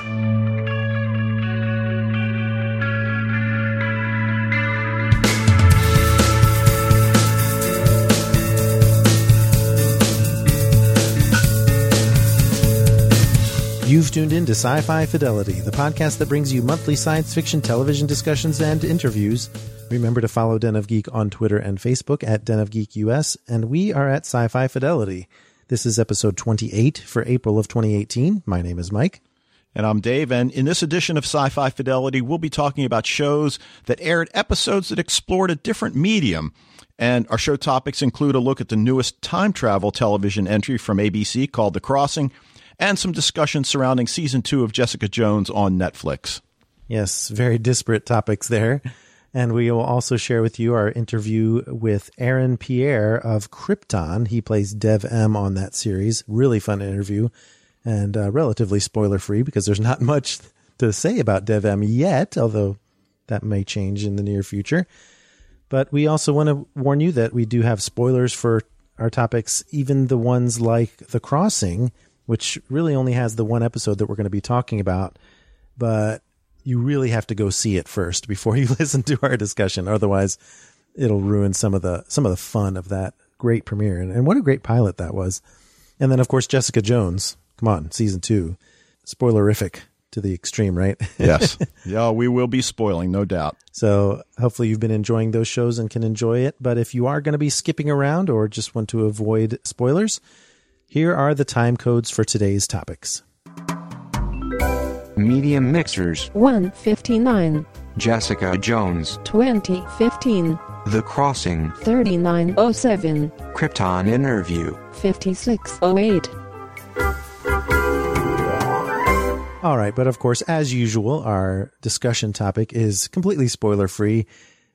You've tuned in to Sci Fi Fidelity, the podcast that brings you monthly science fiction television discussions and interviews. Remember to follow Den of Geek on Twitter and Facebook at Den of Geek US, and we are at Sci Fi Fidelity. This is episode 28 for April of 2018. My name is Mike. And I'm Dave. And in this edition of Sci Fi Fidelity, we'll be talking about shows that aired episodes that explored a different medium. And our show topics include a look at the newest time travel television entry from ABC called The Crossing, and some discussion surrounding season two of Jessica Jones on Netflix. Yes, very disparate topics there. And we will also share with you our interview with Aaron Pierre of Krypton. He plays Dev-Em on that series. Really fun interview and uh, relatively spoiler free because there's not much to say about Dev-Em yet, although that may change in the near future. But we also want to warn you that we do have spoilers for our topics, even the ones like The Crossing, which really only has the one episode that we're going to be talking about. But you really have to go see it first before you listen to our discussion. Otherwise, it'll ruin some of the some of the fun of that great premiere. And, and what a great pilot that was. And then, of course, Jessica Jones. Come on, season two, spoilerific to the extreme, right? Yes. yeah, we will be spoiling, no doubt. So hopefully you've been enjoying those shows and can enjoy it. But if you are going to be skipping around or just want to avoid spoilers, here are the time codes for today's topics. Medium Mixers, 159, Jessica Jones, 2015, The Crossing, 3907, Krypton Interview, 5608. All right, but of course, as usual, our discussion topic is completely spoiler free,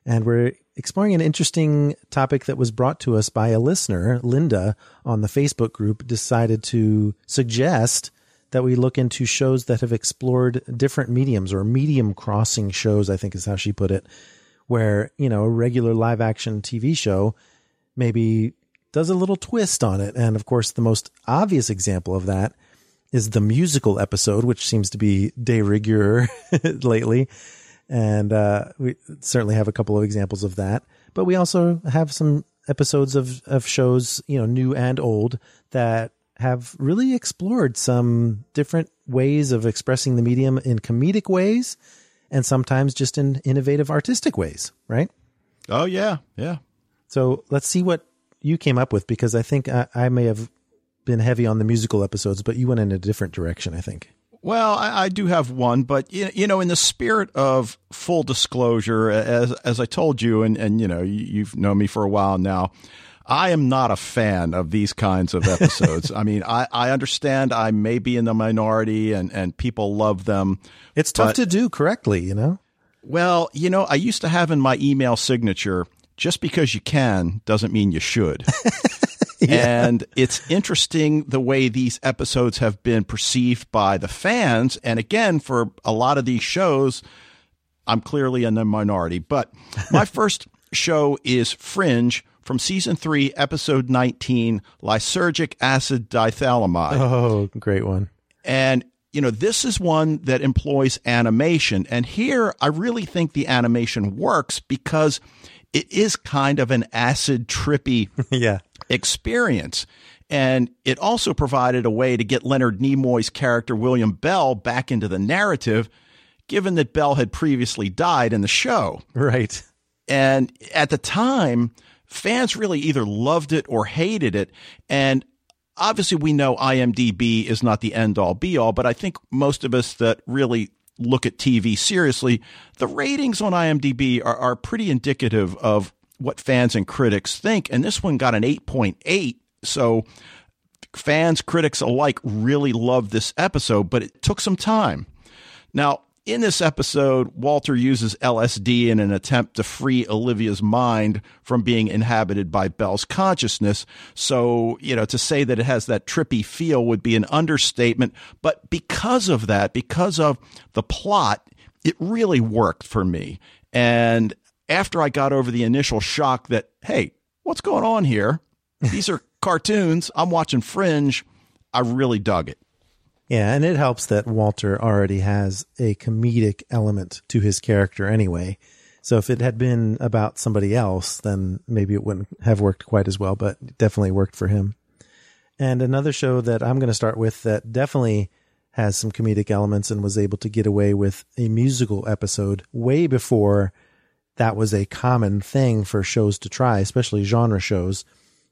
and we're exploring an interesting topic that was brought to us by a listener, Linda, on the Facebook group, decided to suggest that we look into shows that have explored different mediums or medium crossing shows, I think is how she put it, where, you know, a regular live action TV show maybe does a little twist on it. And of course, the most obvious example of that is the musical episode, which seems to be de rigueur lately. And uh, we certainly have a couple of examples of that. But we also have some episodes of, of shows, you know, new and old, that have really explored some different ways of expressing the medium in comedic ways and sometimes just in innovative artistic ways, right? Oh, yeah. Yeah. So let's see what you came up with because I think I, I may have been heavy on the musical episodes, but you went in a different direction, I think. Well, I, I do have one, but you you know, in the spirit of full disclosure, as as I told you, and and you know, you, you've known me for a while now. I am not a fan of these kinds of episodes. I mean, I, I understand I may be in the minority and, and people love them. It's tough But- to do correctly, you know? Well, you know, I used to have in my email signature, just because you can doesn't mean you should. And it's interesting the way these episodes have been perceived by the fans. And again, for a lot of these shows, I'm clearly in the minority. But my first show is Fringe from season three, episode 19, Lysergic Acid Diethylamide. Oh, great one. And, you know, this is one that employs animation. And here I really think the animation works because it is kind of an acid trippy yeah. Experience. And it also provided a way to get Leonard Nimoy's character, William Bell, back into the narrative, given that Bell had previously died in the show. Right. And at the time, fans really either loved it or hated it. And obviously, we know IMDb is not the end all be all, but I think most of us that really look at TV seriously, the ratings on IMDb are, are pretty indicative of what fans and critics think. And this one got an 8.8. So Fans, critics alike really loved this episode, but it took some time. Now, in this episode, Walter uses LSD in an attempt to free Olivia's mind from being inhabited by Bell's consciousness. So, you know, to say that it has that trippy feel would be an understatement. But because of that, because of the plot, it really worked for me. And after I got over the initial shock that, hey, what's going on here? These are cartoons. I'm watching Fringe. I really dug it. Yeah, and it helps that Walter already has a comedic element to his character anyway. So if it had been about somebody else, then maybe it wouldn't have worked quite as well, but it definitely worked for him. And another show that I'm going to start with that definitely has some comedic elements and was able to get away with a musical episode way before that was a common thing for shows to try, especially genre shows,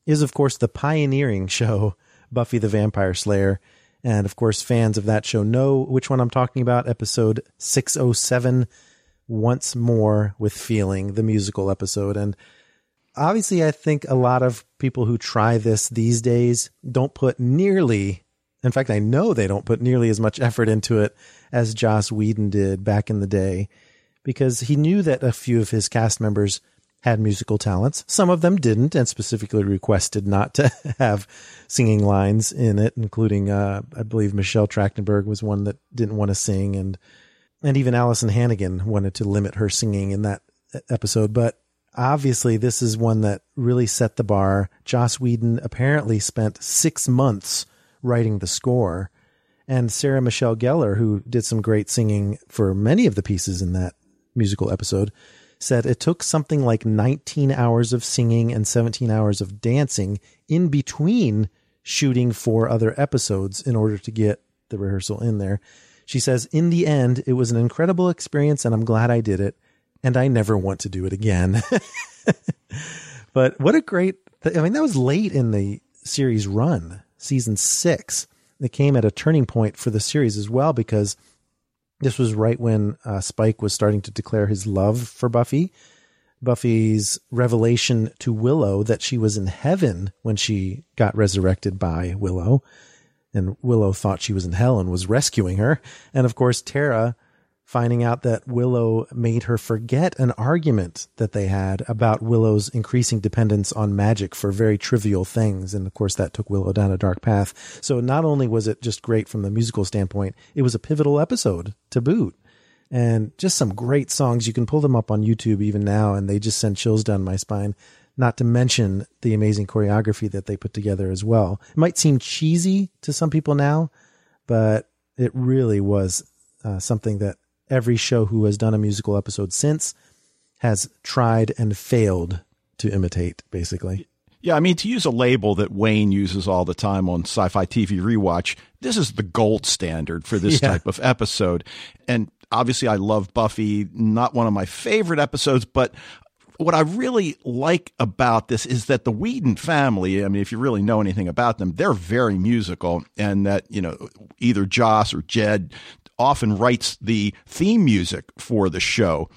is of course the pioneering show Buffy the Vampire Slayer and of course, fans of that show know which one I'm talking about. Episode 607, Once More with Feeling, the musical episode. And obviously, I think a lot of people who try this these days don't put nearly, in fact, I know they don't put nearly as much effort into it as Joss Whedon did back in the day because he knew that a few of his cast members had musical talents. Some of them didn't, and specifically requested not to have singing lines in it, including, uh, I believe Michelle Trachtenberg was one that didn't want to sing, and and even Alyson Hannigan wanted to limit her singing in that episode. But obviously, this is one that really set the bar. Joss Whedon apparently spent six months writing the score, and Sarah Michelle Gellar, who did some great singing for many of the pieces in that musical episode said it took something like 19 hours of singing and 17 hours of dancing in between shooting four other episodes in order to get the rehearsal in there. She says, In the end, it was an incredible experience and I'm glad I did it. And I never want to do it again. but what a great, I mean, that was late in the series run, season six. It came at a turning point for the series as well because this was right when uh, Spike was starting to declare his love for Buffy. Buffy's revelation to Willow that she was in heaven when she got resurrected by Willow. And Willow thought she was in hell and was rescuing her. And of course, Tara finding out that Willow made her forget an argument that they had about Willow's increasing dependence on magic for very trivial things. And of course, that took Willow down a dark path. So not only was it just great from the musical standpoint, it was a pivotal episode to boot. And just some great songs. You can pull them up on YouTube even now, and they just send chills down my spine. Not to mention the amazing choreography that they put together as well. It might seem cheesy to some people now, but it really was uh, something that every show who has done a musical episode since has tried and failed to imitate, basically. Yeah, I mean, to use a label that Wayne uses all the time on Sci Fi TV Rewatch, this is the gold standard for this yeah. type of episode. And obviously, I love Buffy, not one of my favorite episodes, but what I really like about this is that the Whedon family, I mean, if you really know anything about them, they're very musical and that, you know, either Joss or Jed often writes the theme music for the show.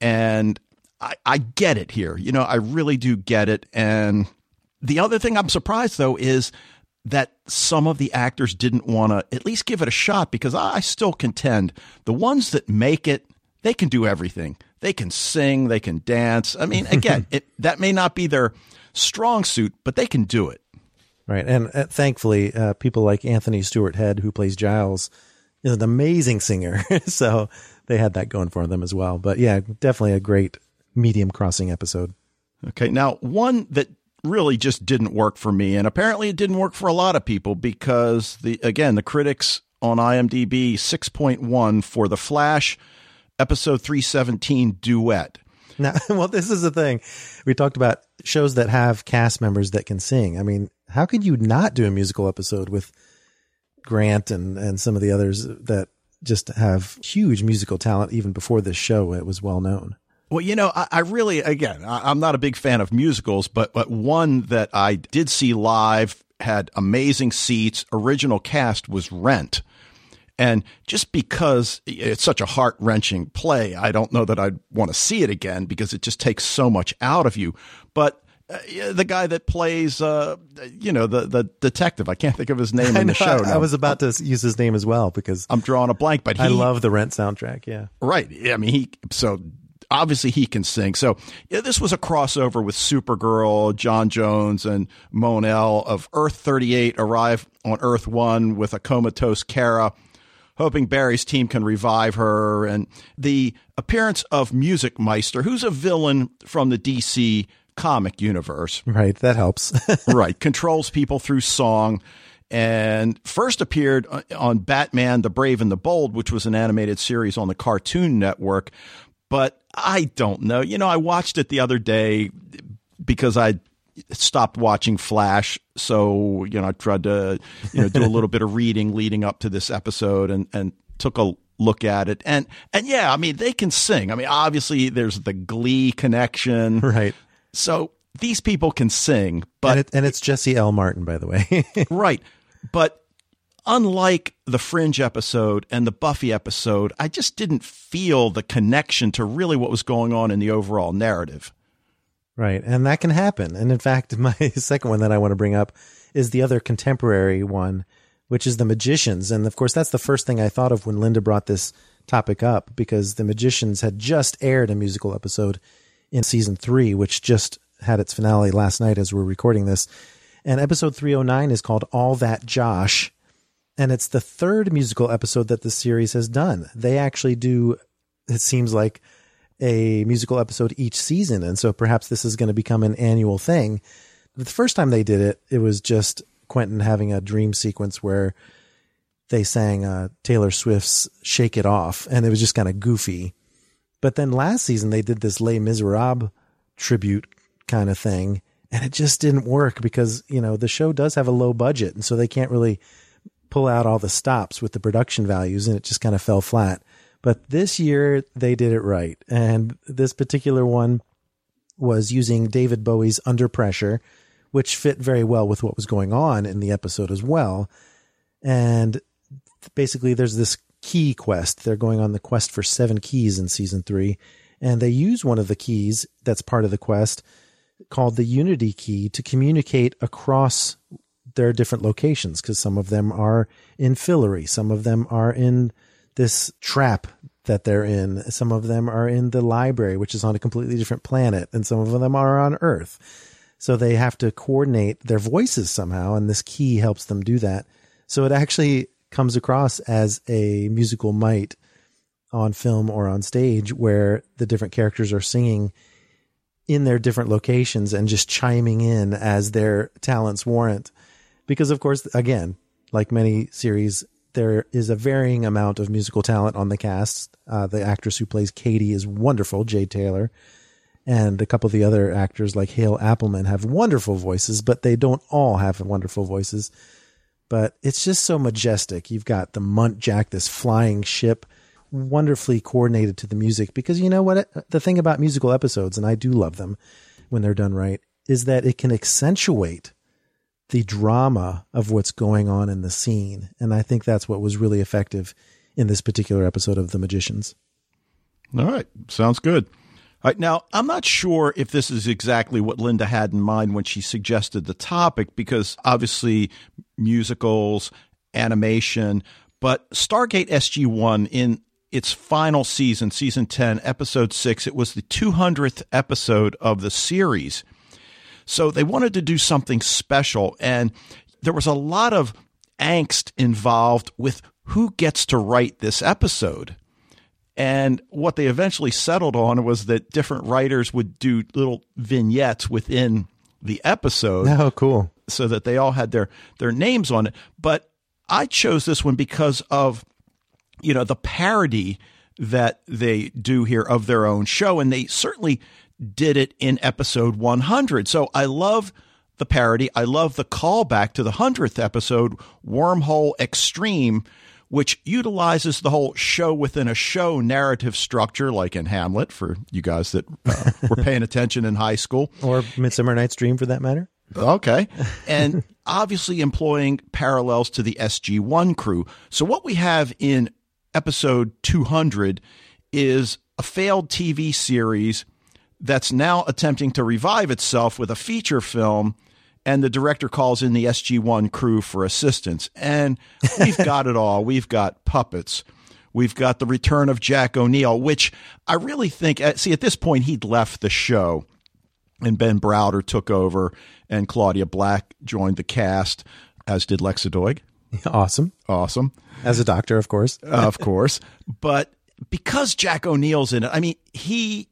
And I, I get it here. You know, I really do get it. And the other thing I'm surprised though is that some of the actors didn't want to at least give it a shot because I still contend the ones that make it, they can do everything. They can sing, they can dance. I mean, again, it, that may not be their strong suit, but they can do it. Right. And uh, thankfully, uh, people like Anthony Stewart Head, who plays Giles, is an amazing singer. so they had that going for them as well. But yeah, definitely a great medium crossing episode. Okay. Now, one that really just didn't work for me, and apparently it didn't work for a lot of people because the again, the critics on IMDb 6.1 for The Flash episode 317 duet. Now, well, this is the thing. We talked about shows that have cast members that can sing. I mean, how could you not do a musical episode with Grant and and some of the others that just have huge musical talent even before this show it was well known. Well, you know, I, I really, again, I, am not a big fan of musicals, but but one that I did see live had amazing seats. Original cast was Rent, and just because it's such a heart wrenching play, I don't know that I'd want to see it again because it just takes so much out of you. But Uh, the guy that plays, uh, you know, the the detective. I can't think of his name in the show. I, now. I was about to use his name as well because I'm drawing a blank, but he, I love the Rent soundtrack. Yeah. Right. I mean, he so obviously he can sing. So yeah, this was a crossover with Supergirl, J'onn J'onzz, and Mon-El of Earth 38 arrive on Earth 1 with a comatose Kara, hoping Barry's team can revive her. And the appearance of Music Meister, who's a villain from the DC comic universe Right. That helps. right. Controls people through song and first appeared uh, on Batman the Brave and the Bold, which was an animated series on the Cartoon Network. But I don't know. You know, I watched it the other day because I stopped watching Flash. So, you know, I tried to, you know, do a little bit of reading leading up to this episode and, and took a look at it. And, and yeah, I mean, they can sing. I mean, obviously there's the glee connection. right. So these people can sing, but and, it, and it's Jesse L. Martin, by the way. right. But unlike the Fringe episode and the Buffy episode, I just didn't feel the connection to really what was going on in the overall narrative. right. And that can happen. And in fact, my second one that I want to bring up is the other contemporary one, which is The Magicians. And of course, that's the first thing I thought of when Linda brought this topic up because The Magicians had just aired a musical episode in season three, which just had its finale last night as we're recording this. And episode 309 is called All That Josh. And it's the third musical episode that the series has done. They actually do, it seems like, a musical episode each season. And so perhaps this is going to become an annual thing. The first time they did it, it was just Quentin having a dream sequence where they sang uh, Taylor Swift's Shake It Off, and it was just kind of goofy. But then last season, they did this Les Miserables tribute kind of thing, and it just didn't work because, you know, the show does have a low budget, and so they can't really pull out all the stops with the production values, and it just kind of fell flat. But this year, they did it right. And this particular one was using David Bowie's Under Pressure, which fit very well with what was going on in the episode as well. And basically, there's this key quest. They're going on the quest for seven keys in season three. And they use one of the keys that's part of the quest called the Unity key to communicate across their different locations because some of them are in Fillory, some of them are in this trap that they're in, some of them are in the library, which is on a completely different planet, and some of them are on Earth. So they have to coordinate their voices somehow, and this key helps them do that. So it actually comes across as a musical might on film or on stage where the different characters are singing in their different locations and just chiming in as their talents warrant. Because, of course, again, like many series, there is a varying amount of musical talent on the cast. Uh, the actress who plays Kady is wonderful, Jade Tailor. And a couple of the other actors, like Hale Appleman, have wonderful voices, but they don't all have wonderful voices. But it's just so majestic. You've got the Muntjac, this flying ship, wonderfully coordinated to the music. Because you know what? The thing about musical episodes, and I do love them when they're done right, is that it can accentuate the drama of what's going on in the scene. And I think that's what was really effective in this particular episode of The Magicians. All right. Sounds good. All right. Now, I'm not sure if this is exactly what Linda had in mind when she suggested the topic, because obviously musicals, animation, but Stargate SG1 in its final season, season 10, episode 6, it was the 200th episode of the series. So they wanted to do something special. And there was a lot of angst involved with who gets to write this episode. And what they eventually settled on was that different writers would do little vignettes within the episode. Oh, cool. So that they all had their, their names on it. But I chose this one because of, you know, the parody that they do here of their own show. And they certainly did it in episode 100. So I love the parody. I love the callback to the 100th episode, Wormhole Extreme, which utilizes the whole show within a show narrative structure, like in Hamlet, for you guys that uh, were paying attention in high school. Or Midsummer Night's Dream, for that matter. Okay. And obviously employing parallels to the SG1 crew. So what we have in episode 200 is a failed TV series that's now attempting to revive itself with a feature film. And the director calls in the SG1 crew for assistance. And we've got it all. We've got puppets. We've got the return of Jack O'Neill, which I really think, see, at this point, he'd left the show and Ben Browder took over and Claudia Black joined the cast, as did Lexa Doig. Awesome. Awesome. As a doctor, of course. of course. But because Jack O'Neill's in it, I mean, he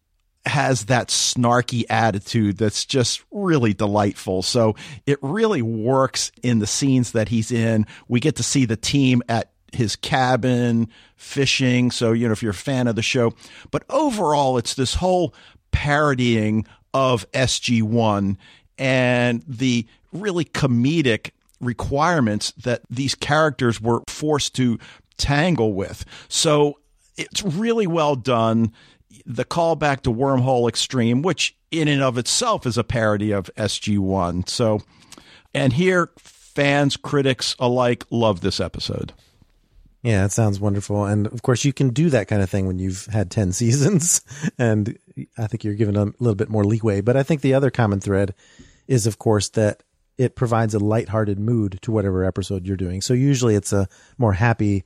has that snarky attitude that's just really delightful. So it really works in the scenes that he's in. We get to see the team at his cabin fishing. So, you know, if you're a fan of the show, but overall, it's this whole parodying of SG1 and the really comedic requirements that these characters were forced to tangle with. So it's really well done. The callback to Wormhole Extreme, which in and of itself is a parody of SG1. So, and here fans, critics alike love this episode. Yeah, it sounds wonderful. And of course, you can do that kind of thing when you've had 10 seasons. And I think you're given a little bit more leeway. But I think the other common thread is, of course, that it provides a lighthearted mood to whatever episode you're doing. So usually it's a more happy,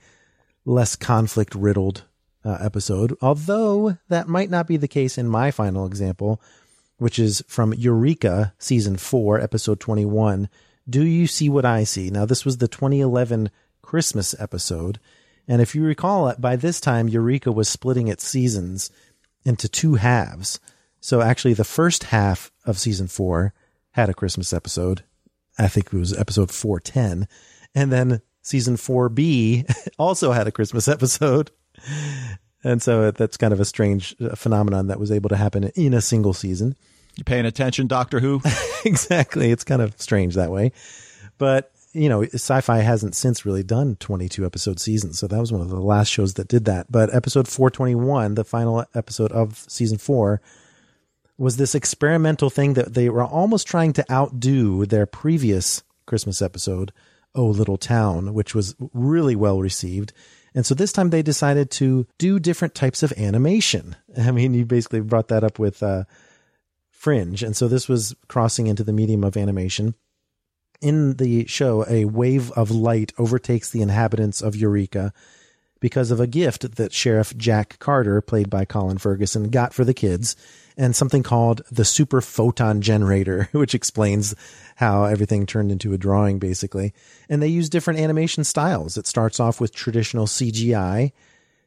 less conflict riddled uh, episode. Although that might not be the case in my final example, which is from Eureka season four, episode 21. Do you see what I see? Now, this was the 2011 Christmas episode. And if you recall, by this time, Eureka was splitting its seasons into two halves. So actually, the first half of season four had a Christmas episode. I think it was episode 410. And then season 4B also had a Christmas episode. And so that's kind of a strange uh, phenomenon that was able to happen in a single season. You paying attention, Doctor Who? exactly. It's kind of strange that way. But, you know, sci fi hasn't since really done 22 episode seasons. So that was one of the last shows that did that. But episode 421, the final episode of season four, was this experimental thing that they were almost trying to outdo their previous Christmas episode, Oh Little Town, which was really well received. And so this time they decided to do different types of animation. I mean, you basically brought that up with uh, Fringe. And so this was crossing into the medium of animation. In the show, a wave of light overtakes the inhabitants of Eureka because of a gift that Sheriff Jack Carter, played by Colin Ferguson, got for the kids and something called the super photon generator, which explains how everything turned into a drawing basically. And they use different animation styles. It starts off with traditional CGI.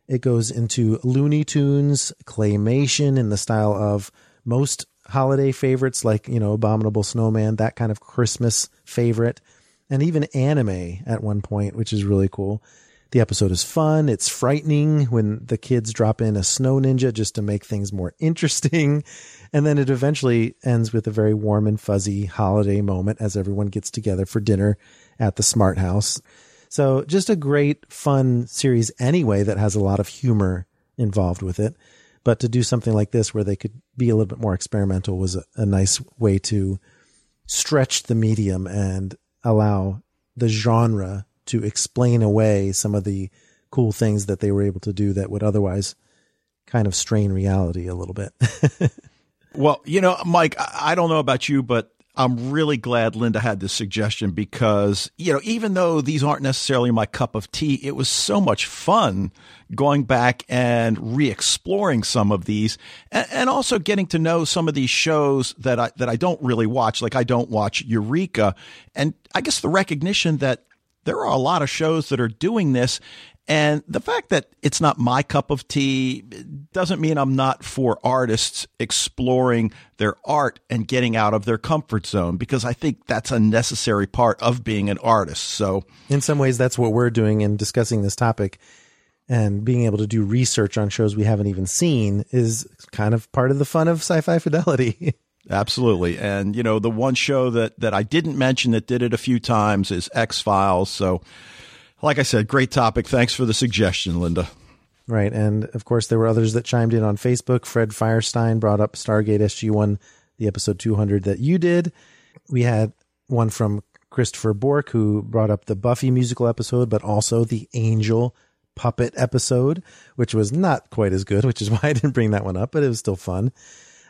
It goes into Looney Tunes, claymation in the style of most holiday favorites like, you know, Abominable Snowman, that kind of Christmas favorite, and even anime at one point, which is really cool. The episode is fun. It's frightening when the kids drop in a snow ninja just to make things more interesting. And then it eventually ends with a very warm and fuzzy holiday moment as everyone gets together for dinner at the Smart House. So just a great, fun series anyway that has a lot of humor involved with it. But to do something like this where they could be a little bit more experimental was a, a nice way to stretch the medium and allow the genre to explain away some of the cool things that they were able to do that would otherwise kind of strain reality a little bit. well, you know, Mike, I don't know about you, but I'm really glad Linda had this suggestion because, you know, even though these aren't necessarily my cup of tea, it was so much fun going back and re-exploring some of these and, and also getting to know some of these shows that I, that I don't really watch. Like I don't watch Eureka. And I guess the recognition that there are a lot of shows that are doing this. And the fact that it's not my cup of tea doesn't mean I'm not for artists exploring their art and getting out of their comfort zone because I think that's a necessary part of being an artist. So, in some ways, that's what we're doing in discussing this topic. And being able to do research on shows we haven't even seen is kind of part of the fun of sci fi fidelity. Absolutely. And, you know, the one show that, that I didn't mention that did it a few times is X Files. So, like I said, great topic. Thanks for the suggestion, Linda. Right. And of course, there were others that chimed in on Facebook. Fred Firestein brought up Stargate SG1, the episode 200 that you did. We had one from Christopher Bork, who brought up the Buffy musical episode, but also the Angel puppet episode, which was not quite as good, which is why I didn't bring that one up, but it was still fun.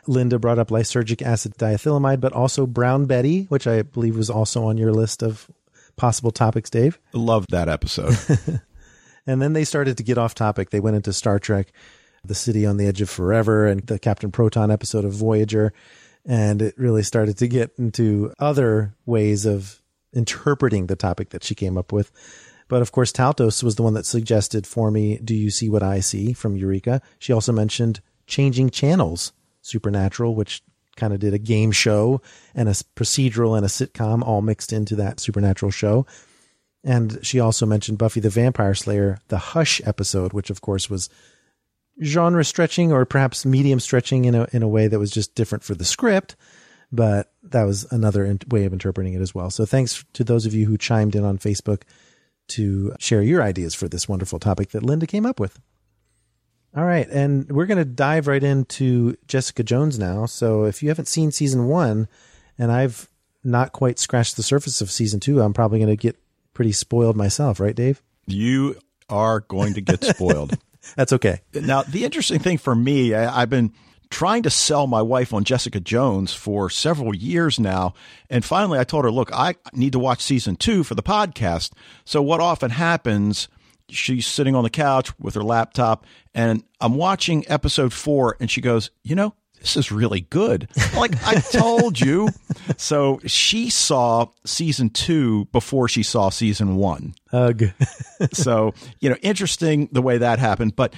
Linda brought up lysergic acid diethylamide, but also Brown Betty, which I believe was also on your list of possible topics, Dave. Loved that episode. And then they started to get off topic. They went into Star Trek, The City on the Edge of Forever, and the Captain Proton episode of Voyager. And it really started to get into other ways of interpreting the topic that she came up with. But of course, Taltos was the one that suggested for me, Do You See What I See from Eureka? She also mentioned changing channels, Supernatural, which kind of did a game show and a procedural and a sitcom all mixed into that Supernatural show. And she also mentioned Buffy the Vampire Slayer, the Hush episode, which of course was genre stretching or perhaps medium stretching in a in a way that was just different for the script, but that was another in- way of interpreting it as well. So thanks to those of you who chimed in on Facebook to share your ideas for this wonderful topic that Linda came up with. All right, and we're going to dive right into Jessica Jones now. So if you haven't seen season 1 and I've not quite scratched the surface of season 2, I'm probably going to get pretty spoiled myself, right, Dave? you are going to get spoiled. That's okay. Now, the interesting thing for me, I, I've been trying to sell my wife on Jessica Jones for several years now. And finally, I told her, look, I need to watch season two for the podcast. So, what often happens, she's sitting on the couch with her laptop, and I'm watching episode four, and she goes, you know, this is really good. Like I told you. So she saw season two before she saw season one. Hug. so, you know, interesting the way that happened. But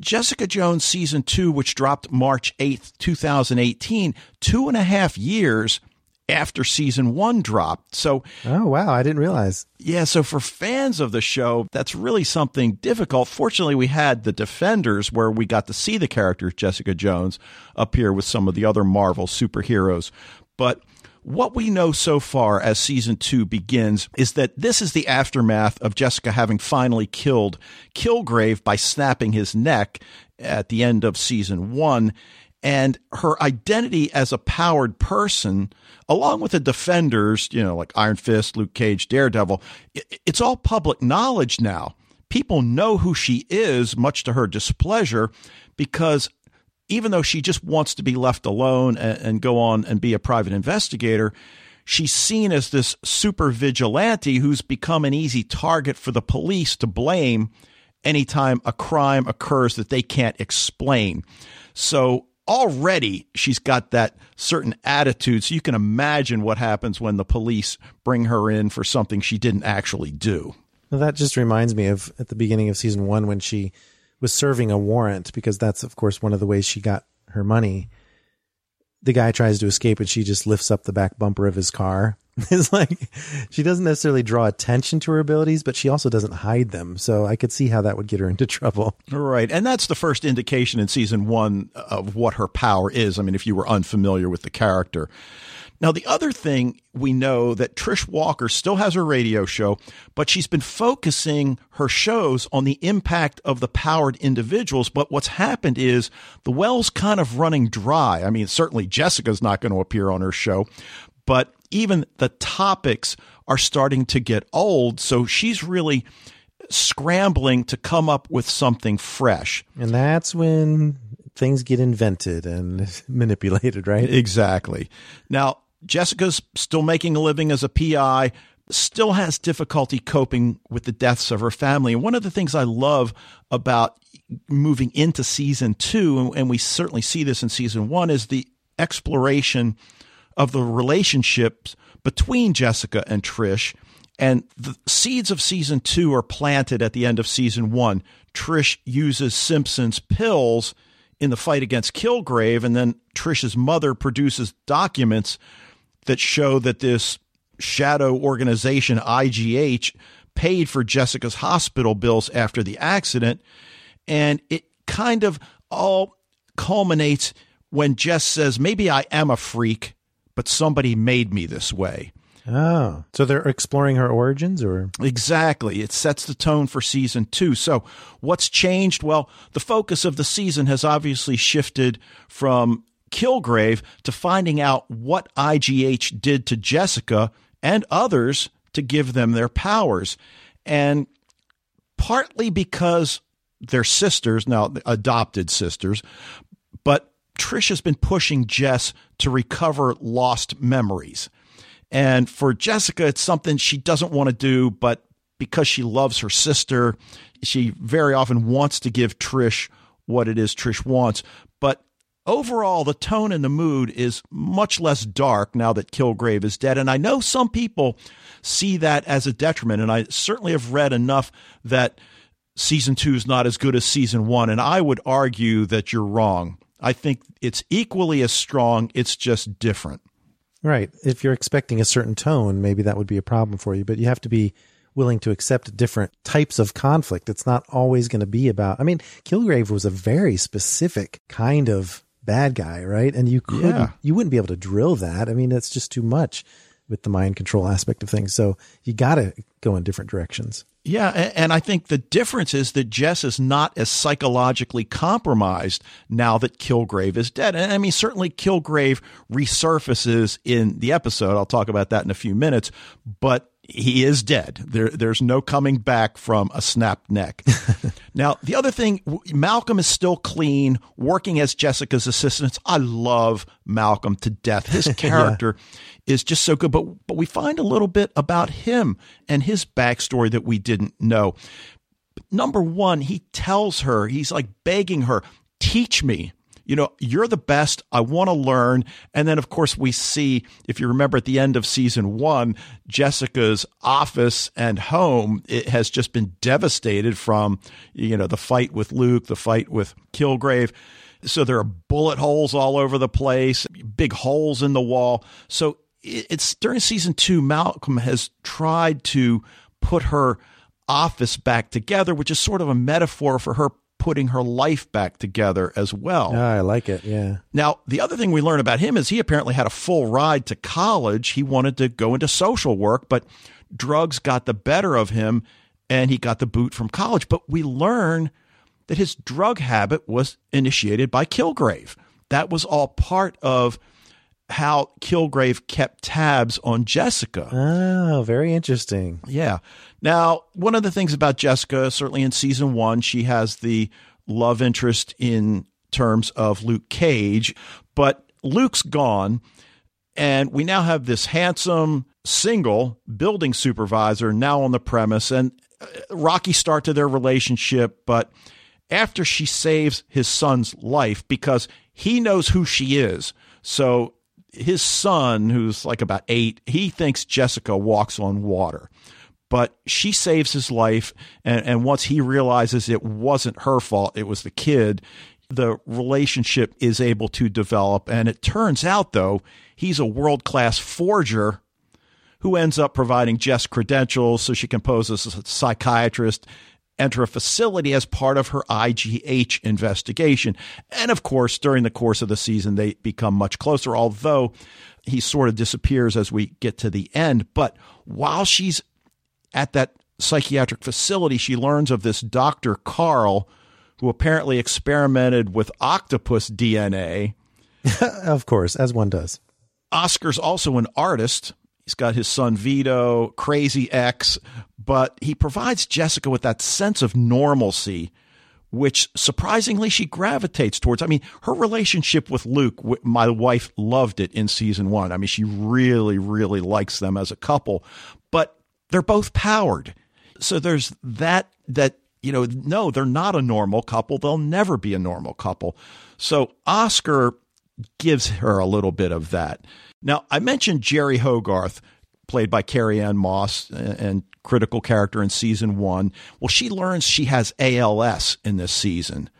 Jessica Jones season two, which dropped March 8th, 2018, two and a half years after season one dropped. So, oh, wow. I didn't realize. yeah, so for fans of the show, that's really something difficult. Fortunately, we had the Defenders where we got to see the character Jessica Jones appear with some of the other Marvel superheroes. But what we know so far as season two begins is that this is the aftermath of Jessica having finally killed Kilgrave by snapping his neck at the end of season one. And her identity as a powered person, along with the defenders, you know, like Iron Fist, Luke Cage, Daredevil, it's all public knowledge now. People know who she is, much to her displeasure, because even though she just wants to be left alone and, and go on and be a private investigator, she's seen as this super vigilante who's become an easy target for the police to blame anytime a crime occurs that they can't explain. So already she's got that certain attitude. So you can imagine what happens when the police bring her in for something she didn't actually do. Well, that just reminds me of at the beginning of season one when she was serving a warrant because that's, of course, one of the ways she got her money. The guy tries to escape and she just lifts up the back bumper of his car. It's like she doesn't necessarily draw attention to her abilities, but she also doesn't hide them. So I could see how that would get her into trouble. Right. And that's the first indication in season one of what her power is. I mean, if you were unfamiliar with the character. Now, the other thing we know that Trish Walker still has her radio show, but she's been focusing her shows on the impact of the powered individuals. But what's happened is the well's kind of running dry. I mean, certainly Jessica's not going to appear on her show, but even the topics are starting to get old. So she's really scrambling to come up with something fresh. And that's when things get invented and manipulated, right? Exactly. Now, Jessica's still making a living as a PI, still has difficulty coping with the deaths of her family. And one of the things I love about moving into season two, and we certainly see this in season one, is the exploration of the relationships between Jessica and Trish. And the seeds of season two are planted at the end of season one. Trish uses Simpson's pills in the fight against Kilgrave, and then Trish's mother produces documents that show that this shadow organization, IGH, paid for Jessica's hospital bills after the accident. And it kind of all culminates when Jess says, Maybe I am a freak, but somebody made me this way. Oh, so they're exploring her origins or? Exactly. It sets the tone for season two. So, what's changed? Well, the focus of the season has obviously shifted from Kilgrave to finding out what IGH did to Jessica and others to give them their powers. And partly because they're sisters, now adopted sisters, but Trish has been pushing Jess to recover lost memories. And for Jessica, it's something she doesn't want to do, but because she loves her sister, she very often wants to give Trish what it is Trish wants. But overall, the tone and the mood is much less dark now that Kilgrave is dead. And I know some people see that as a detriment. And I certainly have read enough that season two is not as good as season one. And I would argue that you're wrong. I think it's equally as strong, it's just different. Right. If you're expecting a certain tone, maybe that would be a problem for you, but you have to be willing to accept different types of conflict. It's not always going to be about, I mean, Kilgrave was a very specific kind of bad guy, right? And you couldn't, Yeah. you wouldn't be able to drill that. I mean, it's just too much with the mind control aspect of things. So you got to go in different directions. Yeah, and I think the difference is that Jess is not as psychologically compromised now that Kilgrave is dead. And I mean, certainly Kilgrave resurfaces in the episode. I'll talk about that in a few minutes, but he is dead. There, there's no coming back from a snapped neck. now, the other thing, Malcolm is still clean, working as Jessica's assistant. I love Malcolm to death. His character is just so good. But but we find a little bit about him and his backstory that we didn't know. Number one, he tells her, he's like begging her, teach me. You know, you're the best. I want to learn. And then, of course, we see, if you remember at the end of season one, Jessica's office and home, it has just been devastated from, you know, the fight with Luke, the fight with Kilgrave. So there are bullet holes all over the place, big holes in the wall. So it's during season two, Malcolm has tried to put her office back together, which is sort of a metaphor for her putting her life back together as well. Ah, I like it. Yeah. Now, the other thing we learn about him is he apparently had a full ride to college. He wanted to go into social work, but drugs got the better of him and he got the boot from college. But we learn that his drug habit was initiated by Kilgrave. That was all part of how Kilgrave kept tabs on Jessica. Oh, very interesting. Yeah. Now, one of the things about Jessica, certainly in season one, she has the love interest in terms of Luke Cage, but Luke's gone. And we now have this handsome single building supervisor now on the premise and uh, rocky start to their relationship. But after she saves his son's life, because he knows who she is. So his son, who's like about eight, he thinks Jessica walks on water. But she saves his life. And, and once he realizes it wasn't her fault, it was the kid, the relationship is able to develop. And it turns out, though, he's a world class forger who ends up providing Jess credentials so she can pose as a psychiatrist, enter a facility as part of her IGH investigation. And of course, during the course of the season, they become much closer, although he sort of disappears as we get to the end. But while she's at that psychiatric facility, she learns of this Dr. Karl who apparently experimented with octopus DNA. of course, as one does. Oscar's also an artist. He's got his son Vido, Crazy X, but he provides Jessica with that sense of normalcy, which surprisingly she gravitates towards. I mean, her relationship with Luke, my wife loved it in season one. I mean, she really, really likes them as a couple, but they're both powered. So there's that, that, you know, no, they're not a normal couple. They'll never be a normal couple. So Oscar gives her a little bit of that. Now, I mentioned Jeri Hogarth, played by Carrie-Anne Moss and critical character in season one. Well, she learns she has ALS in this season.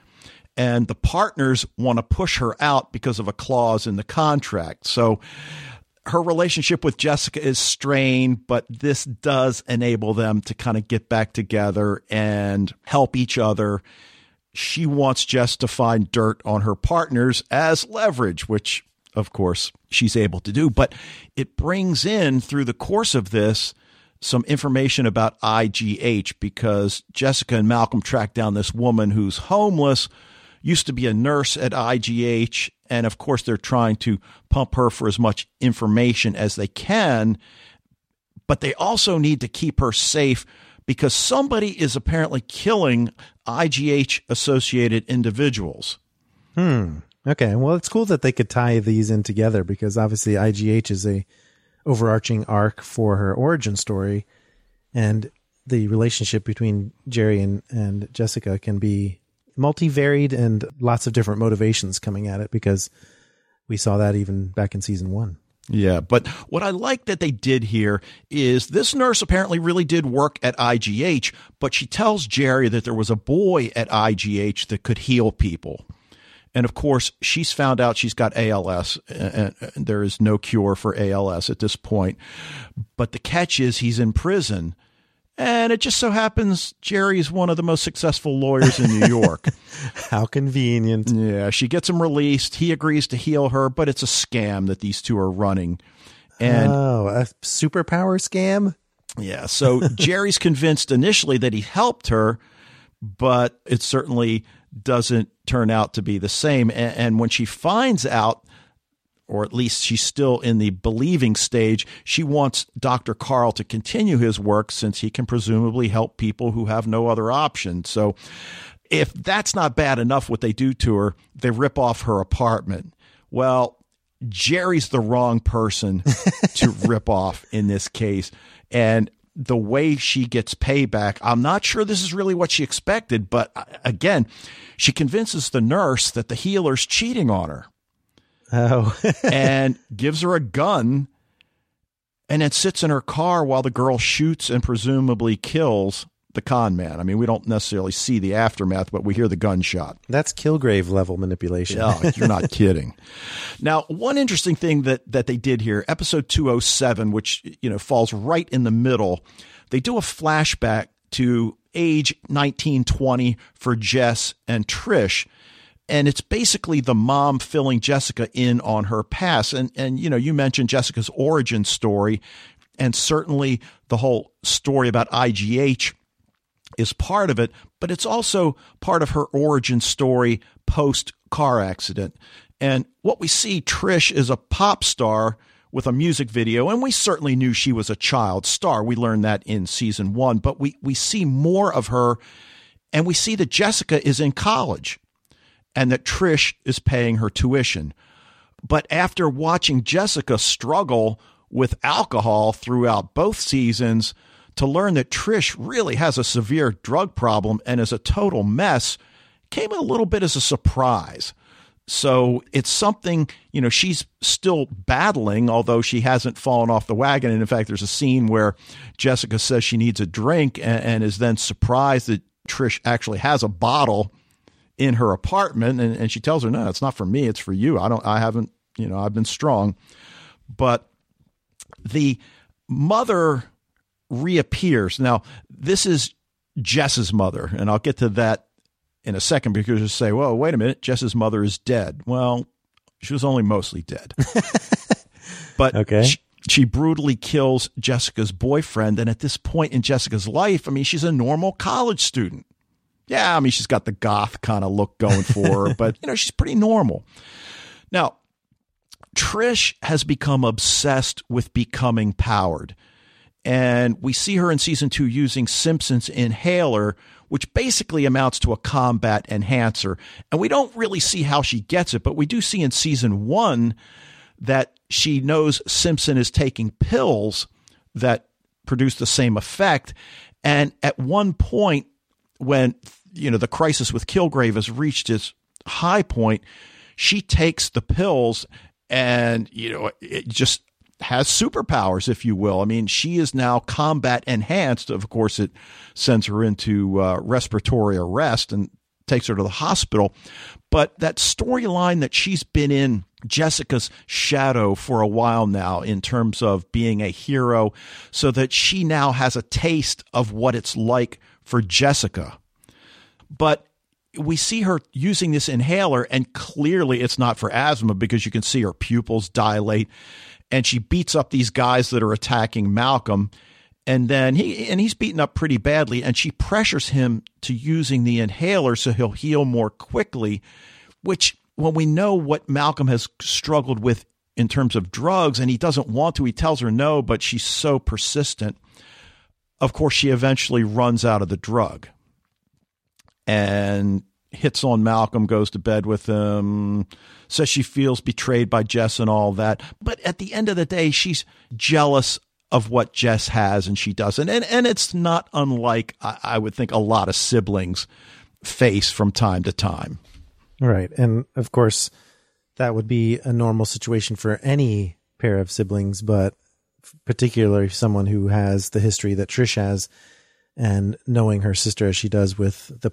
And the partners want to push her out because of a clause in the contract. So her relationship with Jessica is strained, but this does enable them to kind of get back together and help each other she wants Jess to find dirt on her partners as leverage, which of course she's able to do. But it brings in through the course of this some information about IGH because Jessica and Malcolm track down this woman who's homeless, used to be a nurse at IGH. And of course, they're trying to pump her for as much information as they can. But they also need to keep her safe because somebody is apparently killing IGH associated individuals. Hmm. Okay, well, it's cool that they could tie these in together because obviously IGH is a overarching arc for her origin story, and the relationship between Jeri and, and Jessica can be multivaried and lots of different motivations coming at it because we saw that even back in season one. Yeah, but what I like that they did here is this nurse apparently really did work at IGH, but she tells Jeri that there was a boy at IGH that could heal people. And of course, she's found out she's got ALS, and there is no cure for ALS at this point. But the catch is he's in prison. And it just so happens Jeri is one of the most successful lawyers in New York. How convenient. Yeah, she gets him released. He agrees to heal her, but it's a scam that these two are running. And oh, a superpower scam? Yeah, so Jeri's convinced initially that he helped her, but it's certainly doesn't turn out to be the same. And, and when she finds out or at least she's still in the believing stage. She wants Dr. Karl to continue his work since he can presumably help people who have no other option. So, if that's not bad enough, what they do to her, they rip off her apartment. Well, Jeri's the wrong person to rip off in this case. And the way she gets payback, I'm not sure this is really what she expected, but uh, again, she convinces the nurse that the healer's cheating on her. Oh. and gives her a gun and then sits in her car while the girl shoots and presumably kills the con man. I mean, we don't necessarily see the aftermath, but we hear the gunshot. That's Kilgrave level manipulation. Oh, you're not kidding. Now, one interesting thing that that they did here, episode 207, which you know falls right in the middle, they do a flashback to age 1920 for Jess and Trish and it's basically the mom filling Jessica in on her past. And and you know, you mentioned Jessica's origin story, and certainly the whole story about IGH is part of it, but it's also part of her origin story post car accident. And what we see, Trish is a pop star with a music video, and we certainly knew she was a child star. We learned that in season one, but we, we see more of her, and we see that Jessica is in college and that Trish is paying her tuition. But after watching Jessica struggle with alcohol throughout both seasons, to learn that Trish really has a severe drug problem and is a total mess came a little bit as a surprise. So it's something, you know, she's still battling, although she hasn't fallen off the wagon. And in fact, there's a scene where Jessica says she needs a drink and, and is then surprised that Trish actually has a bottle in her apartment and, and she tells her, no, it's not for me. It's for you. I don't, I haven't, you know, I've been strong. But the mother reappears. Now, this is Jess's mother, and I'll get to that in a second because you say, well, wait a minute, Jess's mother is dead. Well, she was only mostly dead. but okay. she, she brutally kills Jessica's boyfriend. And at this point in Jessica's life, I mean, she's a normal college student. Yeah, I mean, she's got the goth kind of look going for her, but, you know, she's pretty normal. Now, Trish has become obsessed with becoming powered. And we see her in season two using Simpson's inhaler, which basically amounts to a combat enhancer. And we don't really see how she gets it, but we do see in season one that she knows Simpson is taking pills that produce the same effect. And at one point, when you know the crisis with Kilgrave has reached its high point, she takes the pills and you know it just has superpowers, if you will. I mean, she is now combat enhanced. Of course, it sends her into uh, respiratory arrest and takes her to the hospital. But that storyline that she's been in Jessica's shadow for a while now in terms of being a hero, so that she now has a taste of what it's like for Jessica but we see her using this inhaler, and clearly it's not for asthma because you can see her pupils dilate. And she beats up these guys that are attacking Malcolm. And then he and he's beaten up pretty badly, and she pressures him to using the inhaler so he'll heal more quickly. Which, when we know what Malcolm has struggled with in terms of drugs, and he doesn't want to, he tells her no, but she's so persistent. Of course, she eventually runs out of the drug and hits on Malcolm, goes to bed with him, says she feels betrayed by Jess and all that. But at the end of the day, she's jealous of what Jess has and she doesn't. And and it's not unlike I, I would think a lot of siblings face from time to time. Right. And of course, that would be a normal situation for any pair of siblings, but particularly someone who has the history that Trish has and knowing her sister as she does with the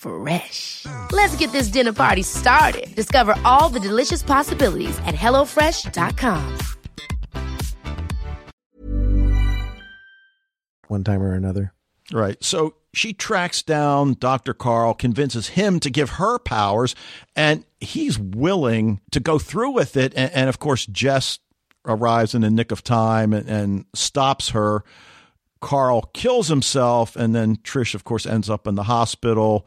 Fresh. Let's get this dinner party started. Discover all the delicious possibilities at hellofresh.com. one time or another. Right. So she tracks down Dr. Karl, convinces him to give her powers, and he's willing to go through with it. And, and of course, Jess arrives in the nick of time and, and stops her. Karl kills himself, and then Trish, of course, ends up in the hospital.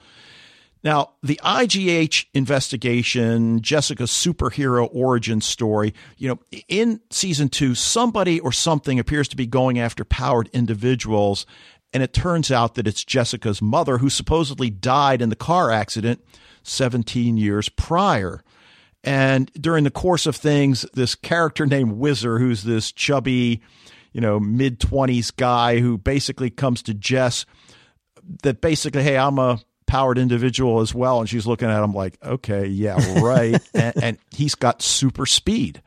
Now, the IGH investigation, Jessica's superhero origin story, you know, in season two, somebody or something appears to be going after powered individuals. And it turns out that it's Jessica's mother who supposedly died in the car accident 17 years prior. And during the course of things, this character named Whizzer, who's this chubby, you know, mid 20s guy who basically comes to Jess that basically, hey, I'm a powered individual as well. And she's looking at him like, okay, yeah, right. and, and he's got super speed.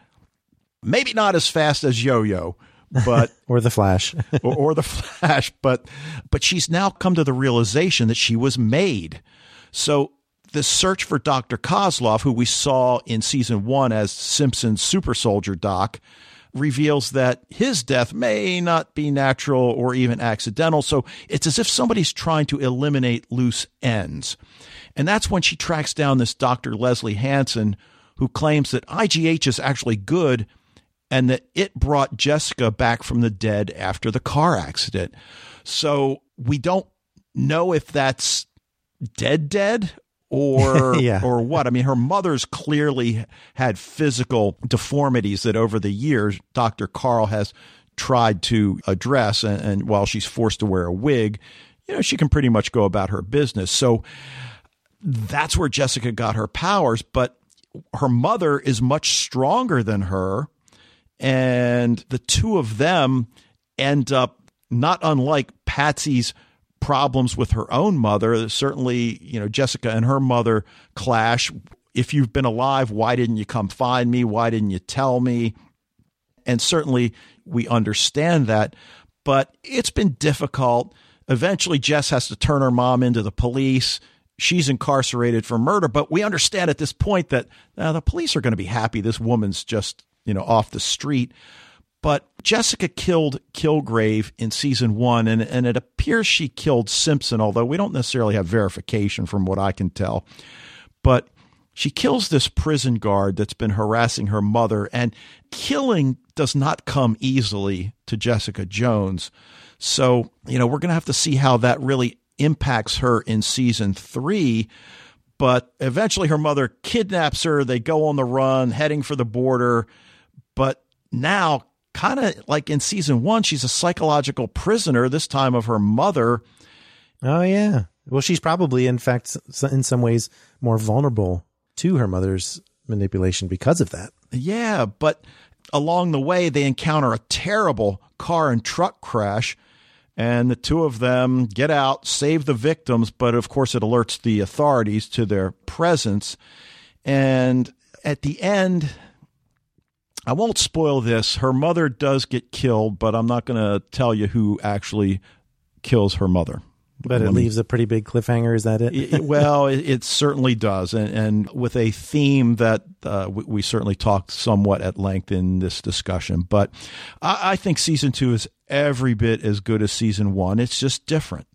Maybe not as fast as Yo Yo, but or the Flash, or, or, the Flash, but but she's now come to the realization that she was made. So the search for Dr. Kozlov, who we saw in season one as Simpson's super soldier doc, reveals that his death may not be natural or even accidental. So it's as if somebody's trying to eliminate loose ends. And that's when she tracks down this Dr. Leslie Hansen, who claims that IGH is actually good and that it brought Jessica back from the dead after the car accident. So we don't know if that's dead, dead or yeah. or what? I mean, her mother's clearly had physical deformities that over the years Dr. Karl has tried to address, and, and while she's forced to wear a wig, you know, she can pretty much go about her business. So that's where Jessica got her powers, but her mother is much stronger than her, and the two of them end up not unlike Patsy's problems with her own mother. Certainly, you know, Jessica and her mother clash. If you've been alive, why didn't you come find me? Why didn't you tell me? And certainly we understand that, but it's been difficult. Eventually, Jess has to turn her mom into the police. She's incarcerated for murder, but we understand at this point that uh, the police are going to be happy this woman's just, you know, off the street. But Jessica killed Kilgrave in season one, and, and it appears she killed Simpson, although we don't necessarily have verification from what I can tell. But she kills this prison guard that's been harassing her mother, and killing does not come easily to Jessica Jones. So, you know, we're going to have to see how that really impacts her in season three. But eventually her mother kidnaps her. They go on the run, heading for the border. But now kind of like in season one, she's a psychological prisoner, this time of her mother. Oh, yeah. Well, she's probably, in fact, in some ways more vulnerable to her mother's manipulation because of that. Yeah, but along the way, they encounter a terrible car and truck crash, and the two of them get out, save the victims, but of course, it alerts the authorities to their presence. And at the end, I won't spoil this. Her mother does get killed, but I'm not going to tell you who actually kills her mother. But it leaves a pretty big cliffhanger. Is that it? it- it- well, it, it certainly does, and, and with a theme that uh, we, we certainly talked somewhat at length in this discussion. But I, I think season two is every bit as good as season one. It's just different.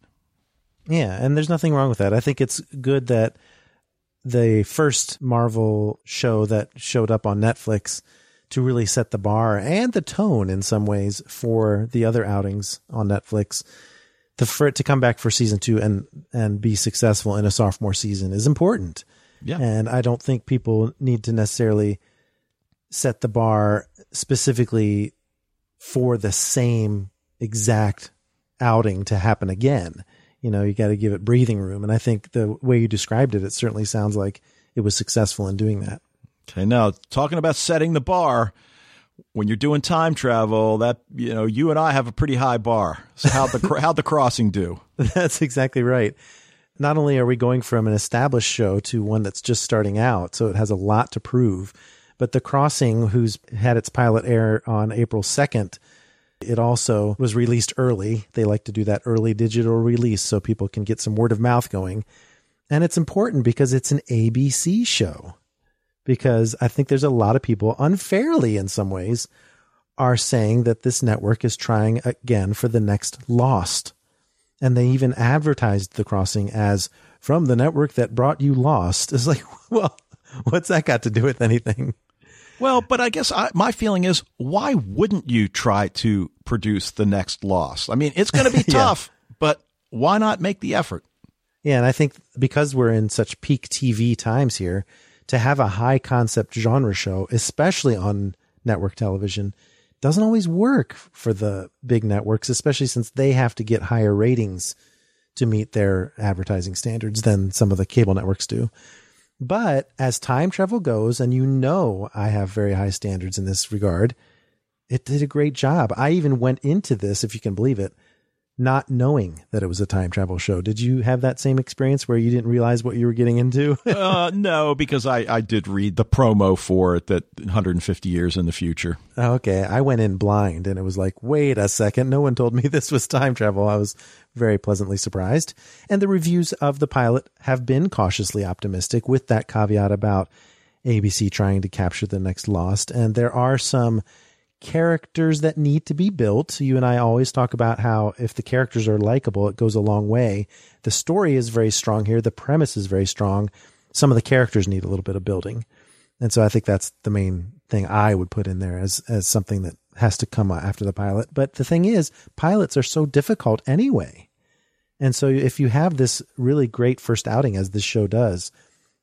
Yeah, and there's nothing wrong with that. I think it's good that the first Marvel show that showed up on Netflix to really set the bar and the tone in some ways for the other outings on Netflix. The for it to come back for season two and and be successful in a sophomore season is important. Yeah. And I don't think people need to necessarily set the bar specifically for the same exact outing to happen again. You know, you got to give it breathing room. And I think the way you described it, it certainly sounds like it was successful in doing that. Okay, now talking about setting the bar, when you're doing time travel, that you know, you and I have a pretty high bar. So how the how the crossing do? That's exactly right. Not only are we going from an established show to one that's just starting out, so it has a lot to prove, but The Crossing, who's had its pilot air on April 2nd, it also was released early. They like to do that early digital release so people can get some word of mouth going. And it's important because it's an ABC show. Because I think there's a lot of people, unfairly in some ways, are saying that this network is trying again for the next Lost and they even advertised the crossing as from the network that brought you lost it's like well what's that got to do with anything Well, but I guess I, my feeling is, why wouldn't you try to produce the next Lost? I mean, it's going to be Yeah. tough, but why not make the effort? yeah and i think because we're in such peak tv times here to have a high concept genre show especially on network television doesn't always work for the big networks especially since they have to get higher ratings to meet their advertising standards than some of the cable networks do But as time travel goes, and you know I have very high standards in this regard, it did a great job. I even went into this, if you can believe it, not knowing that it was a time travel show. Did you have that same experience where you didn't realize what you were getting into? uh, no, because I, I did read the promo for it that 150 years in the future. okay, I went in blind and it was like, wait a second, no one told me this was time travel. I was very pleasantly surprised. And the reviews of the pilot have been cautiously optimistic with that caveat about ABC trying to capture the next Lost. And there are some characters that need to be built. You and I always talk about how if the characters are likable, it goes a long way. The story is very strong here. The premise is very strong. Some of the characters need a little bit of building. And so I think that's the main thing I would put in there as, as something that has to come after the pilot. But the thing is, pilots are so difficult anyway. And so if you have this really great first outing as this show does,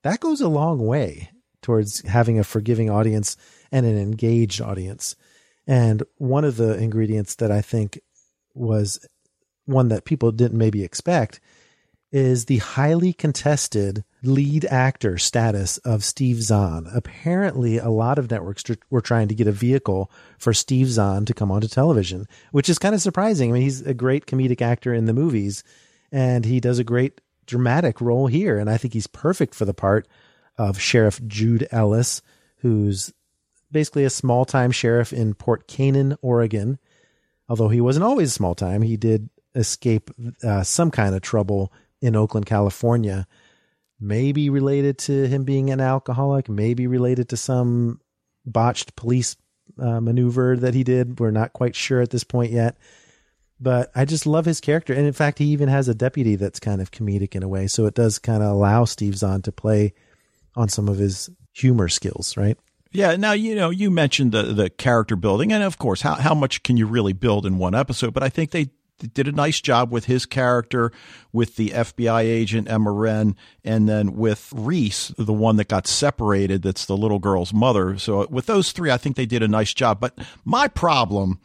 that goes a long way towards having a forgiving audience and an engaged audience. And one of the ingredients that I think was one that people didn't maybe expect is the highly contested lead actor status of Steve Zahn. Apparently, a lot of networks were trying to get a vehicle for Steve Zahn to come onto television, which is kind of surprising. I mean, he's a great comedic actor in the movies, and he does a great dramatic role here. And I think he's perfect for the part of Sheriff Jude Ellis, who's basically a small time sheriff in Port Canaan, Oregon. Although he wasn't always small time, he did escape uh, some kind of trouble in Oakland, California. Maybe related to him being an alcoholic, maybe related to some botched police uh, maneuver that he did. We're not quite sure at this point yet. But I just love his character. And in fact, he even has a deputy that's kind of comedic in a way. So it does kind of allow Steve Zahn to play on some of his humor skills, right? Yeah. Now, you know, you mentioned the, the character building, and of course, how, how much can you really build in one episode? But I think they did a nice job with his character, with the FBI agent Emma Wren, and then with Reese, the one that got separated, that's the little girl's mother. So uh, with those three, I think they did a nice job. But my problem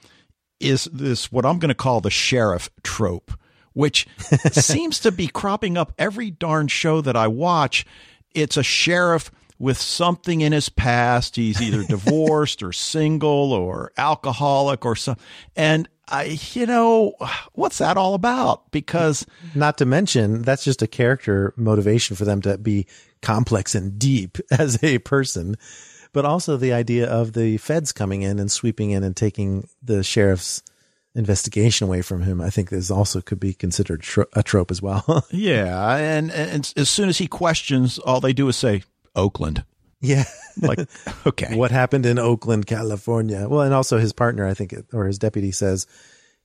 is this what I'm going to call the sheriff trope, which seems to be cropping up every darn show that I watch. It's a sheriff with something in his past. He's either divorced or single or alcoholic or something. And I, you know, what's that all about? Because Not to mention, that's just a character motivation for them to be complex and deep as a person. but also the idea of the feds coming in and sweeping in and taking the sheriff's investigation away from him. I think is also could be considered tro- a trope as well. Yeah, and, and as soon as he questions, all they do is say Oakland. yeah. Like, okay, what happened in Oakland, California? Well, and also his partner, I think, or his deputy says,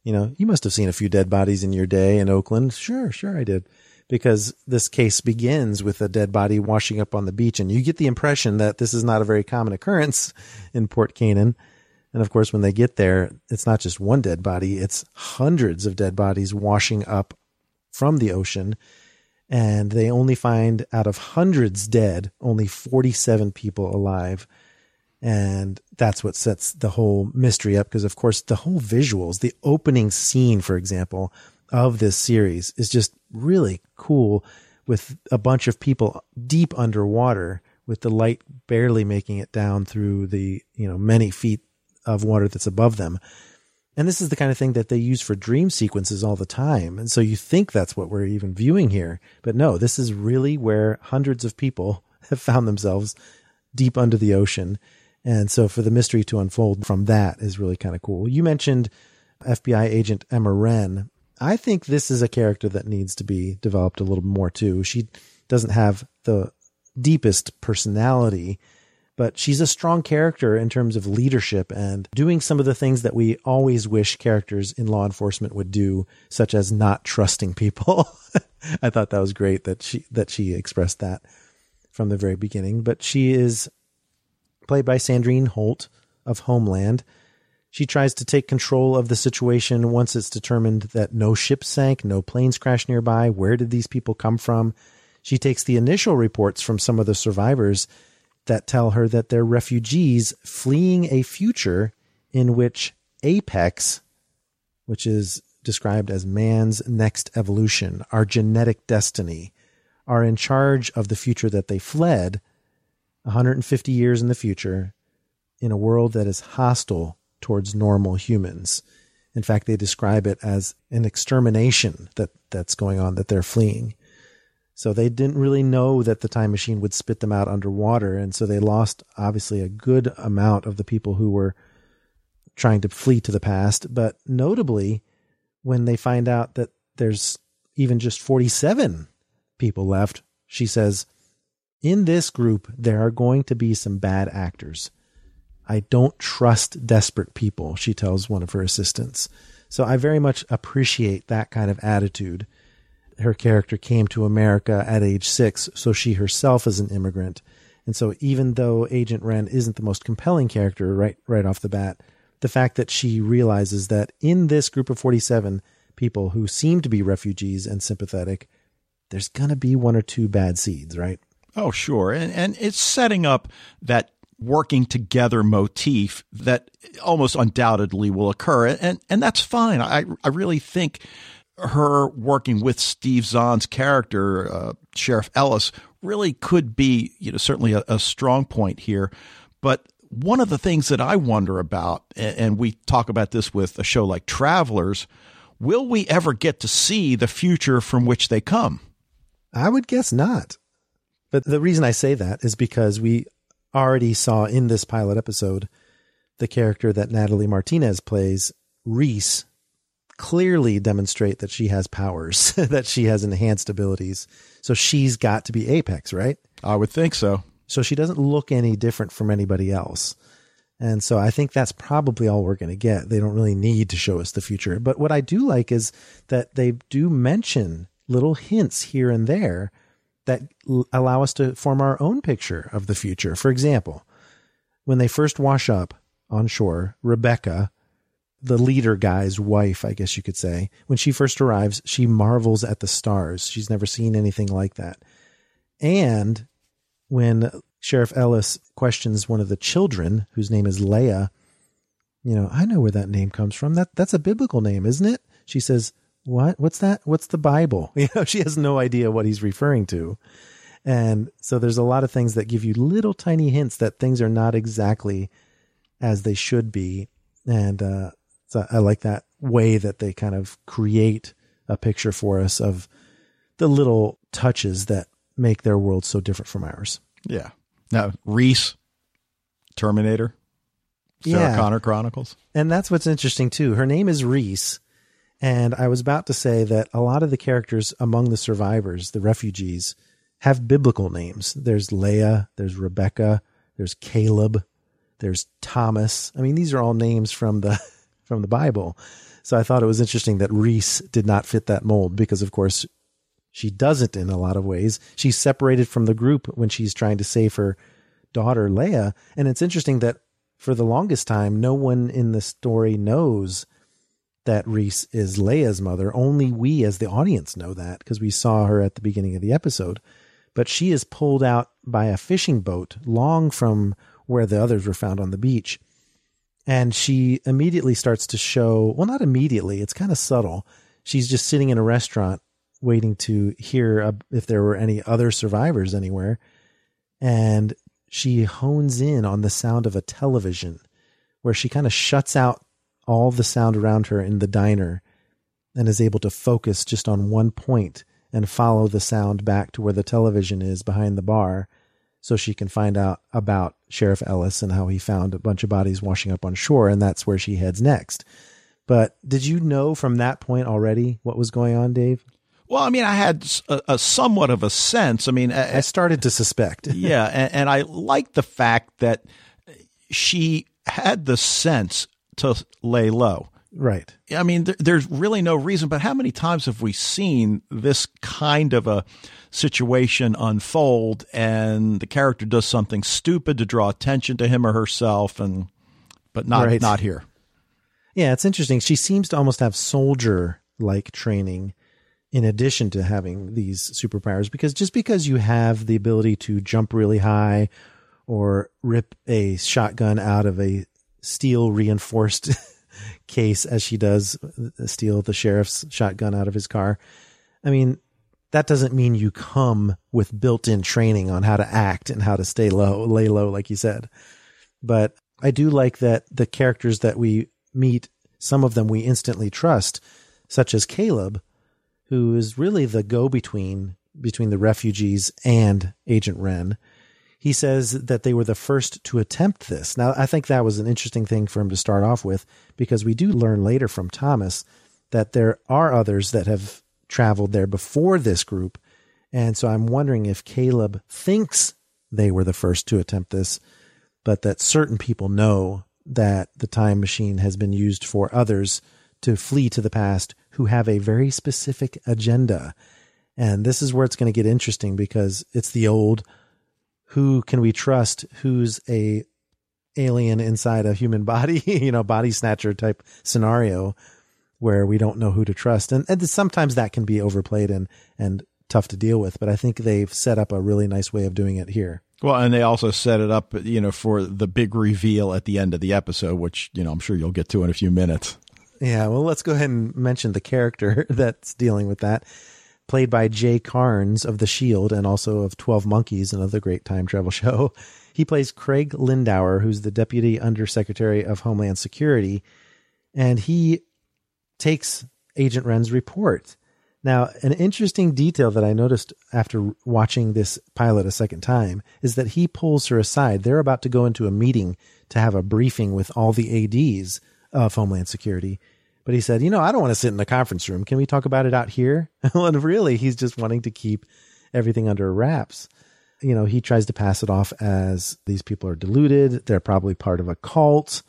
you know, you must have seen a few dead bodies in your day in Oakland. Sure, sure, I did. Because this case begins with a dead body washing up on the beach, and you get the impression that this is not a very common occurrence in Port Canaan. And of course, when they get there, it's not just one dead body, it's hundreds of dead bodies washing up from the ocean. And they only find out of hundreds dead, only 47 people alive. And that's what sets the whole mystery up. Because of course, the whole visuals, the opening scene, for example, of this series is just really cool with a bunch of people deep underwater with the light barely making it down through the, you know, many feet of water that's above them. And this is the kind of thing that they use for dream sequences all the time. And so you think that's what we're even viewing here. But no, this is really where hundreds of people have found themselves deep under the ocean. And so for the mystery to unfold from that is really kind of cool. You mentioned FBI agent Emma Wren. I think this is a character that needs to be developed a little more too. She doesn't have the deepest personality, but she's a strong character in terms of leadership and doing some of the things that we always wish characters in law enforcement would do, such as not trusting people. I thought that was great that she that she expressed that from the very beginning. But she is played by Sandrine Holt of Homeland. She tries to take control of the situation once it's determined that no ship sank, no planes crashed nearby. Where did these people come from? She takes the initial reports from some of the survivors that tell her that they're refugees fleeing a future in which Apex, which is described as man's next evolution, our genetic destiny, are in charge of the future that they fled 150 years in the future in a world that is hostile towards normal humans. In fact, they describe it as an extermination that, that's going on, that they're fleeing. So they didn't really know that the time machine would spit them out underwater. And so they lost obviously a good amount of the people who were trying to flee to the past. But notably, when they find out that there's even just 47 people left, she says, in this group, there are going to be some bad actors. I don't trust desperate people, she tells one of her assistants. So I very much appreciate that kind of attitude. Her character came to America at age six, so she herself is an immigrant. And so even though Agent Wren isn't the most compelling character right right off the bat, the fact that she realizes that in this group of 47 people who seem to be refugees and sympathetic, there's to be one or two bad seeds, right? Oh, sure. And, and it's setting up that working together motif that almost undoubtedly will occur. And, and that's fine. I, I really think her working with Steve Zahn's character, uh, Sheriff Ellis, really could be, you know, certainly a, a strong point here. But one of the things that I wonder about, and we talk about this with a show like Travelers, will we ever get to see the future from which they come? I would guess not. But the reason I say that is because we already saw in this pilot episode the character that Natalie Martinez plays, Reese, clearly demonstrate that she has powers, that she has enhanced abilities. So she's got to be Apex, right? I would think so. So she doesn't look any different from anybody else. And so I think that's probably all we're going to get. They don't really need to show us the future. But what I do like is that they do mention little hints here and there that allow us to form our own picture of the future. For example, when they first wash up on shore, Rebecca, the leader guy's wife, I guess you could say, when she first arrives, she marvels at the stars. She's never seen anything like that. And when Sheriff Ellis questions one of the children, whose name is Leah, you know, I know where that name comes from. That that's a biblical name, isn't it? She says, "What? What's that? What's the Bible?" You know, she has no idea what he's referring to. And so there's a lot of things that give you little tiny hints that things are not exactly as they should be. And uh, so uh, I like that way that they kind of create a picture for us of the little touches that make their world so different from ours. Yeah. Now, Reese, Terminator, Sarah Yeah. Connor Chronicles. And that's what's interesting too. Her name is Reese. And I was about to say that a lot of the characters among the survivors, the refugees, have biblical names. There's Leah, there's Rebecca, there's Caleb, there's Thomas. I mean, these are all names from the from the Bible. So I thought it was interesting that Reese did not fit that mold because of course she doesn't in a lot of ways. She's separated from the group when she's trying to save her daughter Leah. And it's interesting that for the longest time, no one in the story knows that Reese is Leah's mother. Only we as the audience know that because we saw her at the beginning of the episode. But she is pulled out by a fishing boat long from where the others were found on the beach. And she immediately starts to show, well, not immediately, it's kind of subtle. She's just sitting in a restaurant waiting to hear if there were any other survivors anywhere. And she hones in on the sound of a television where she kind of shuts out all the sound around her in the diner and is able to focus just on one point and follow the sound back to where the television is behind the bar so she can find out about Sheriff Ellis and how he found a bunch of bodies washing up on shore and that's where she heads next. But did you know from that point already what was going on, Dave? Well, I mean, I had a somewhat of a sense. I mean, I started to suspect. yeah, and, and I like the fact that she had the sense to lay low. Right. I mean, there, there's really no reason, but how many times have we seen this kind of a situation unfold and the character does something stupid to draw attention to him or herself and but not Right. not here. Yeah, it's interesting. She seems to almost have soldier like training in addition to having these superpowers because just because you have the ability to jump really high or rip a shotgun out of a steel reinforced case as she does uh, steal the sheriff's shotgun out of his car. I mean, that doesn't mean you come with built-in training on how to act and how to stay low, lay low like you said. But I do like that the characters that we meet, some of them we instantly trust, such as Caleb, who is really the go between between the refugees and Agent Wren. He says that they were the first to attempt this. Now, I think that was an interesting thing for him to start off with because we do learn later from Thomas that there are others that have traveled there before this group. And so I'm wondering if Caleb thinks they were the first to attempt this, but that certain people know that the time machine has been used for others to flee to the past who have a very specific agenda. And this is where it's going to get interesting because it's the old who can we trust who's a alien inside a human body, you know, body snatcher type scenario where we don't know who to trust. And, and sometimes that can be overplayed and, and tough to deal with, but I think they've set up a really nice way of doing it here. Well, and they also set it up, you know, for the big reveal at the end of the episode, which, you know, I'm sure you'll get to in a few minutes. Yeah, well, let's go ahead and mention the character that's dealing with that. Played by Jay Karnes of The Shield and also of 12 Monkeys, another great time travel show. He plays Craig Lindauer, who's the Deputy Undersecretary of Homeland Security, and he takes Agent Wren's report. Now, an interesting detail that I noticed after watching this pilot a second time is that he pulls her aside. They're about to go into a meeting to have a briefing with all the ADs of Homeland Security. But he said, you know, I don't want to sit in the conference room. Can we talk about it out here? and really, he's just wanting to keep everything under wraps. You know, he tries to pass it off as these people are deluded. They're probably part of a cult.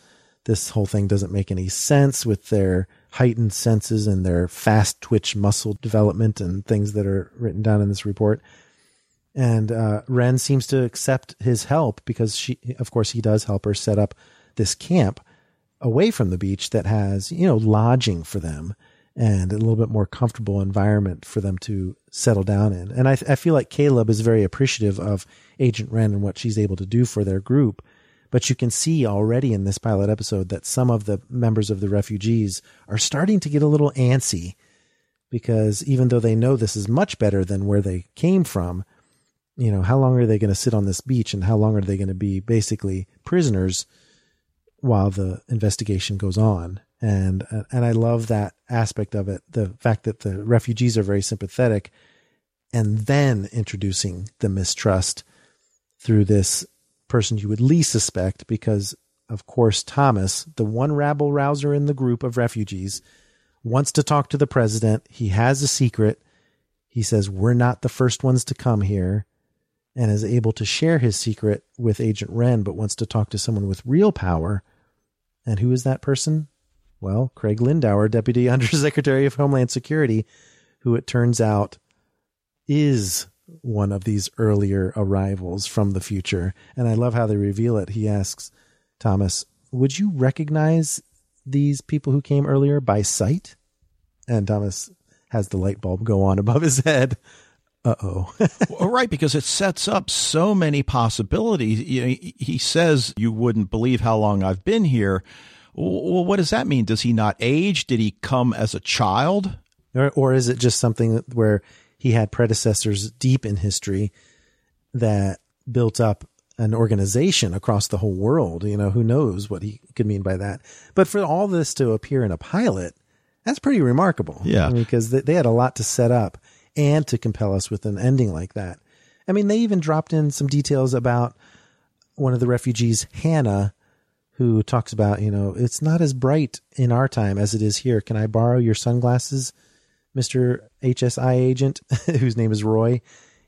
This whole thing doesn't make any sense with their heightened senses and their fast twitch muscle development and things that are written down in this report. And uh, Wren seems to accept his help because she, of course, he does help her set up this camp away from the beach that has, you know, lodging for them and a little bit more comfortable environment for them to settle down in. And I, I feel like Caleb is very appreciative of Agent Wren and what she's able to do for their group. But you can see already in this pilot episode that some of the members of the refugees are starting to get a little antsy because even though they know this is much better than where they came from, you know, how long are they going to sit on this beach and how long are they going to be basically prisoners while the investigation goes on? And, and I love that aspect of it. The fact that the refugees are very sympathetic and then introducing the mistrust through this person you would least suspect because, of course, Thomas, the one rabble rouser in the group of refugees, wants to talk to the president. He has a secret. He says, We're not the first ones to come here, and is able to share his secret with Agent Wren, but wants to talk to someone with real power. And who is that person? Well, Craig Lindauer, Deputy Undersecretary of Homeland Security, who it turns out is one of these earlier arrivals from the future. And I love how they reveal it. He asks Thomas, Would you recognize these people who came earlier by sight? And Thomas has the light bulb go on above his head. Uh oh. well, right, because it sets up so many possibilities. You know, he, says, You wouldn't believe how long I've been here. Well, what does that mean? Does he not age? Did he come as a child? Or, or is it just something where he had predecessors deep in history that built up an organization across the whole world? You know, who knows what he could mean by that? But for all this to appear in a pilot, that's pretty remarkable. Yeah. because they, they had a lot to set up and to compel us with an ending like that. I mean, they even dropped in some details about one of the refugees, Hannah, who talks about, you know, it's not as bright in our time as it is here. Can I borrow your sunglasses, Mr. HSI agent, whose name is Roy?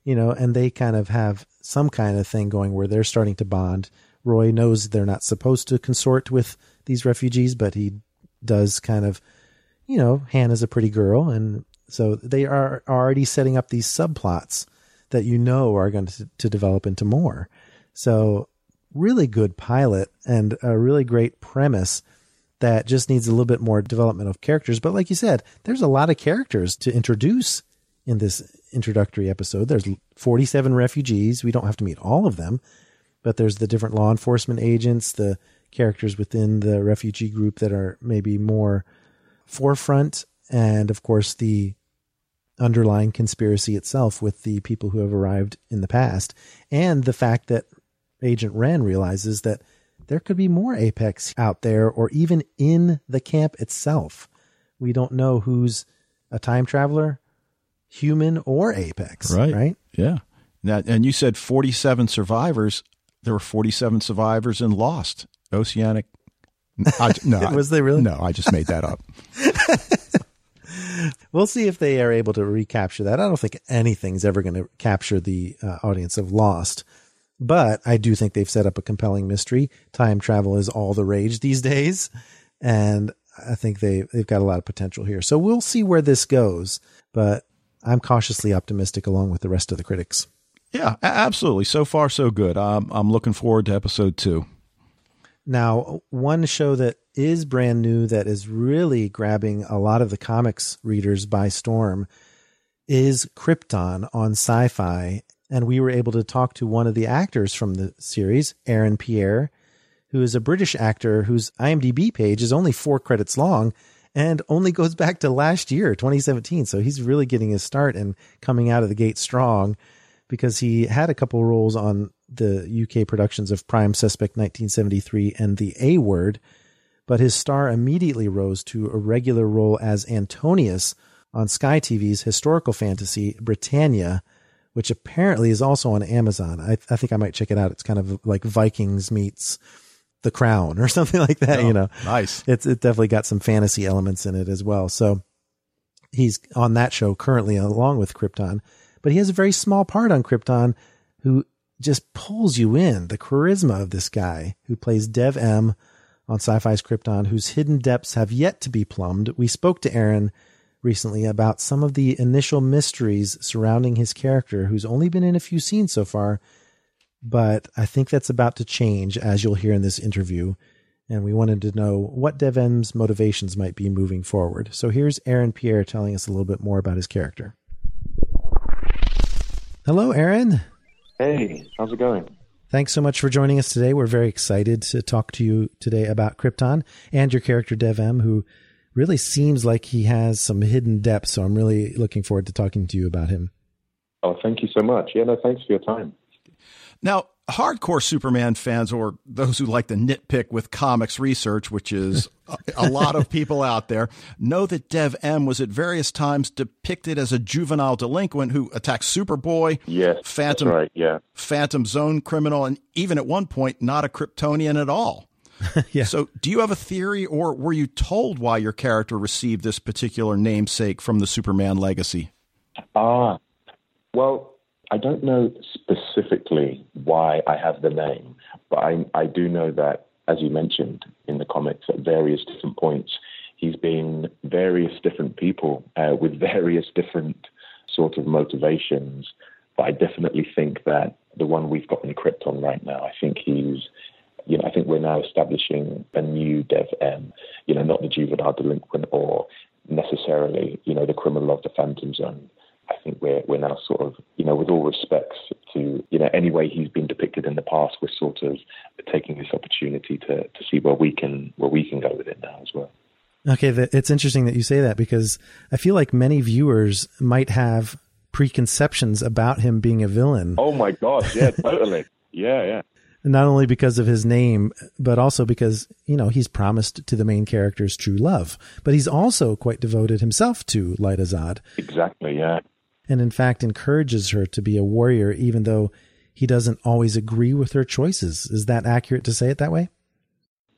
You know, and they kind of have some kind of thing going where they're starting to bond. Roy knows they're not supposed to consort with these refugees, but he does kind of, you know, Hannah's a pretty girl. And so they are already setting up these subplots that you know are going to, to develop into more. So really good pilot and a really great premise that just needs a little bit more development of characters. But like you said, there's a lot of characters to introduce in this introductory episode. There's 47 refugees. We don't have to meet all of them, but there's the different law enforcement agents, the characters within the refugee group that are maybe more forefront, and of course the underlying conspiracy itself with the people who have arrived in the past, and the fact that Agent Wren realizes that there could be more Apex out there or even in the camp itself. We don't know who's a time traveler, human or Apex. Right. Right. Yeah. Now, and you said 47 survivors. There were 47 survivors and Lost, Oceanic. I, no, Was they really? No, I just made that up. We'll see if they are able to recapture that. I don't think anything's ever going to capture the uh, audience of Lost, but I do think they've set up a compelling mystery. Time travel is all the rage these days, and I think they they've got a lot of potential here. So we'll see where this goes, but I'm cautiously optimistic along with the rest of the critics. Yeah, absolutely. So far, so good. I'm, I'm looking forward to episode two. Now, one show that is brand new that is really grabbing a lot of the comics readers by storm is Krypton on sci fi. And we were able to talk to one of the actors from the series, Aaron Pierre, who is a British actor whose IMDb page is only four credits long and only goes back to last year, 2017. So he's really getting his start and coming out of the gate strong because he had a couple roles on the UK productions of Prime Suspect 1973 and The A Word, but his star immediately rose to a regular role as Antonius on Sky TV's historical fantasy Britannia, which apparently is also on Amazon. I, I think I might check it out. It's kind of like Vikings meets The Crown or something like that. Oh, you know, nice. It's it definitely got some fantasy elements in it as well. So he's on that show currently along with Krypton, but he has a very small part on Krypton who just pulls you in. The charisma of this guy who plays Dev-Em on Sci-Fi's Krypton, whose hidden depths have yet to be plumbed. We spoke to Aaron recently about some of the initial mysteries surrounding his character, who's only been in a few scenes so far, but I think that's about to change, as you'll hear in this interview. And we wanted to know what Dev-Em's motivations might be moving forward. So here's Aaron Pierre telling us a little bit more about his character. Hello, Aaron. Hey, how's it going? Thanks so much for joining us today. We're very excited to talk to you today about Krypton and your character Dev-Em, who really seems like he has some hidden depth. So I'm really looking forward to talking to you about him. Oh, thank you so much. Yeah, no, thanks for your time. Now, hardcore Superman fans, or those who like to nitpick with comics research, which is a, a lot of people out there, know that Dev-Em was at various times depicted as a juvenile delinquent who attacked Superboy, Yes, Phantom, right. Yeah. Phantom Zone criminal, and even at one point, not a Kryptonian at all. Yeah. So, do you have a theory, or were you told why your character received this particular namesake from the Superman legacy? Ah, well, I don't know specifically why I have the name, but I, I do know that, as you mentioned in the comics, at various different points, he's been various different people uh, with various different sort of motivations. But I definitely think that the one we've got in Krypton right now, I think he's, you know, I think we're now establishing a new Dev M, you know, not the juvenile delinquent or necessarily, you know, the criminal of the Phantom Zone. I think we're we're now sort of, you know, with all respects to, you know, any way he's been depicted in the past, we're sort of taking this opportunity to to see where we can where we can go with it now as well. Okay, it's interesting that you say that because I feel like many viewers might have preconceptions about him being a villain, Oh my gosh, yeah, totally. Yeah, yeah. not only because of his name, but also because, you know, he's promised to the main character's true love. But he's also quite devoted himself to Lyta Zod, Exactly, yeah. And in fact encourages her to be a warrior, even though he doesn't always agree with her choices. Is that accurate to say it that way?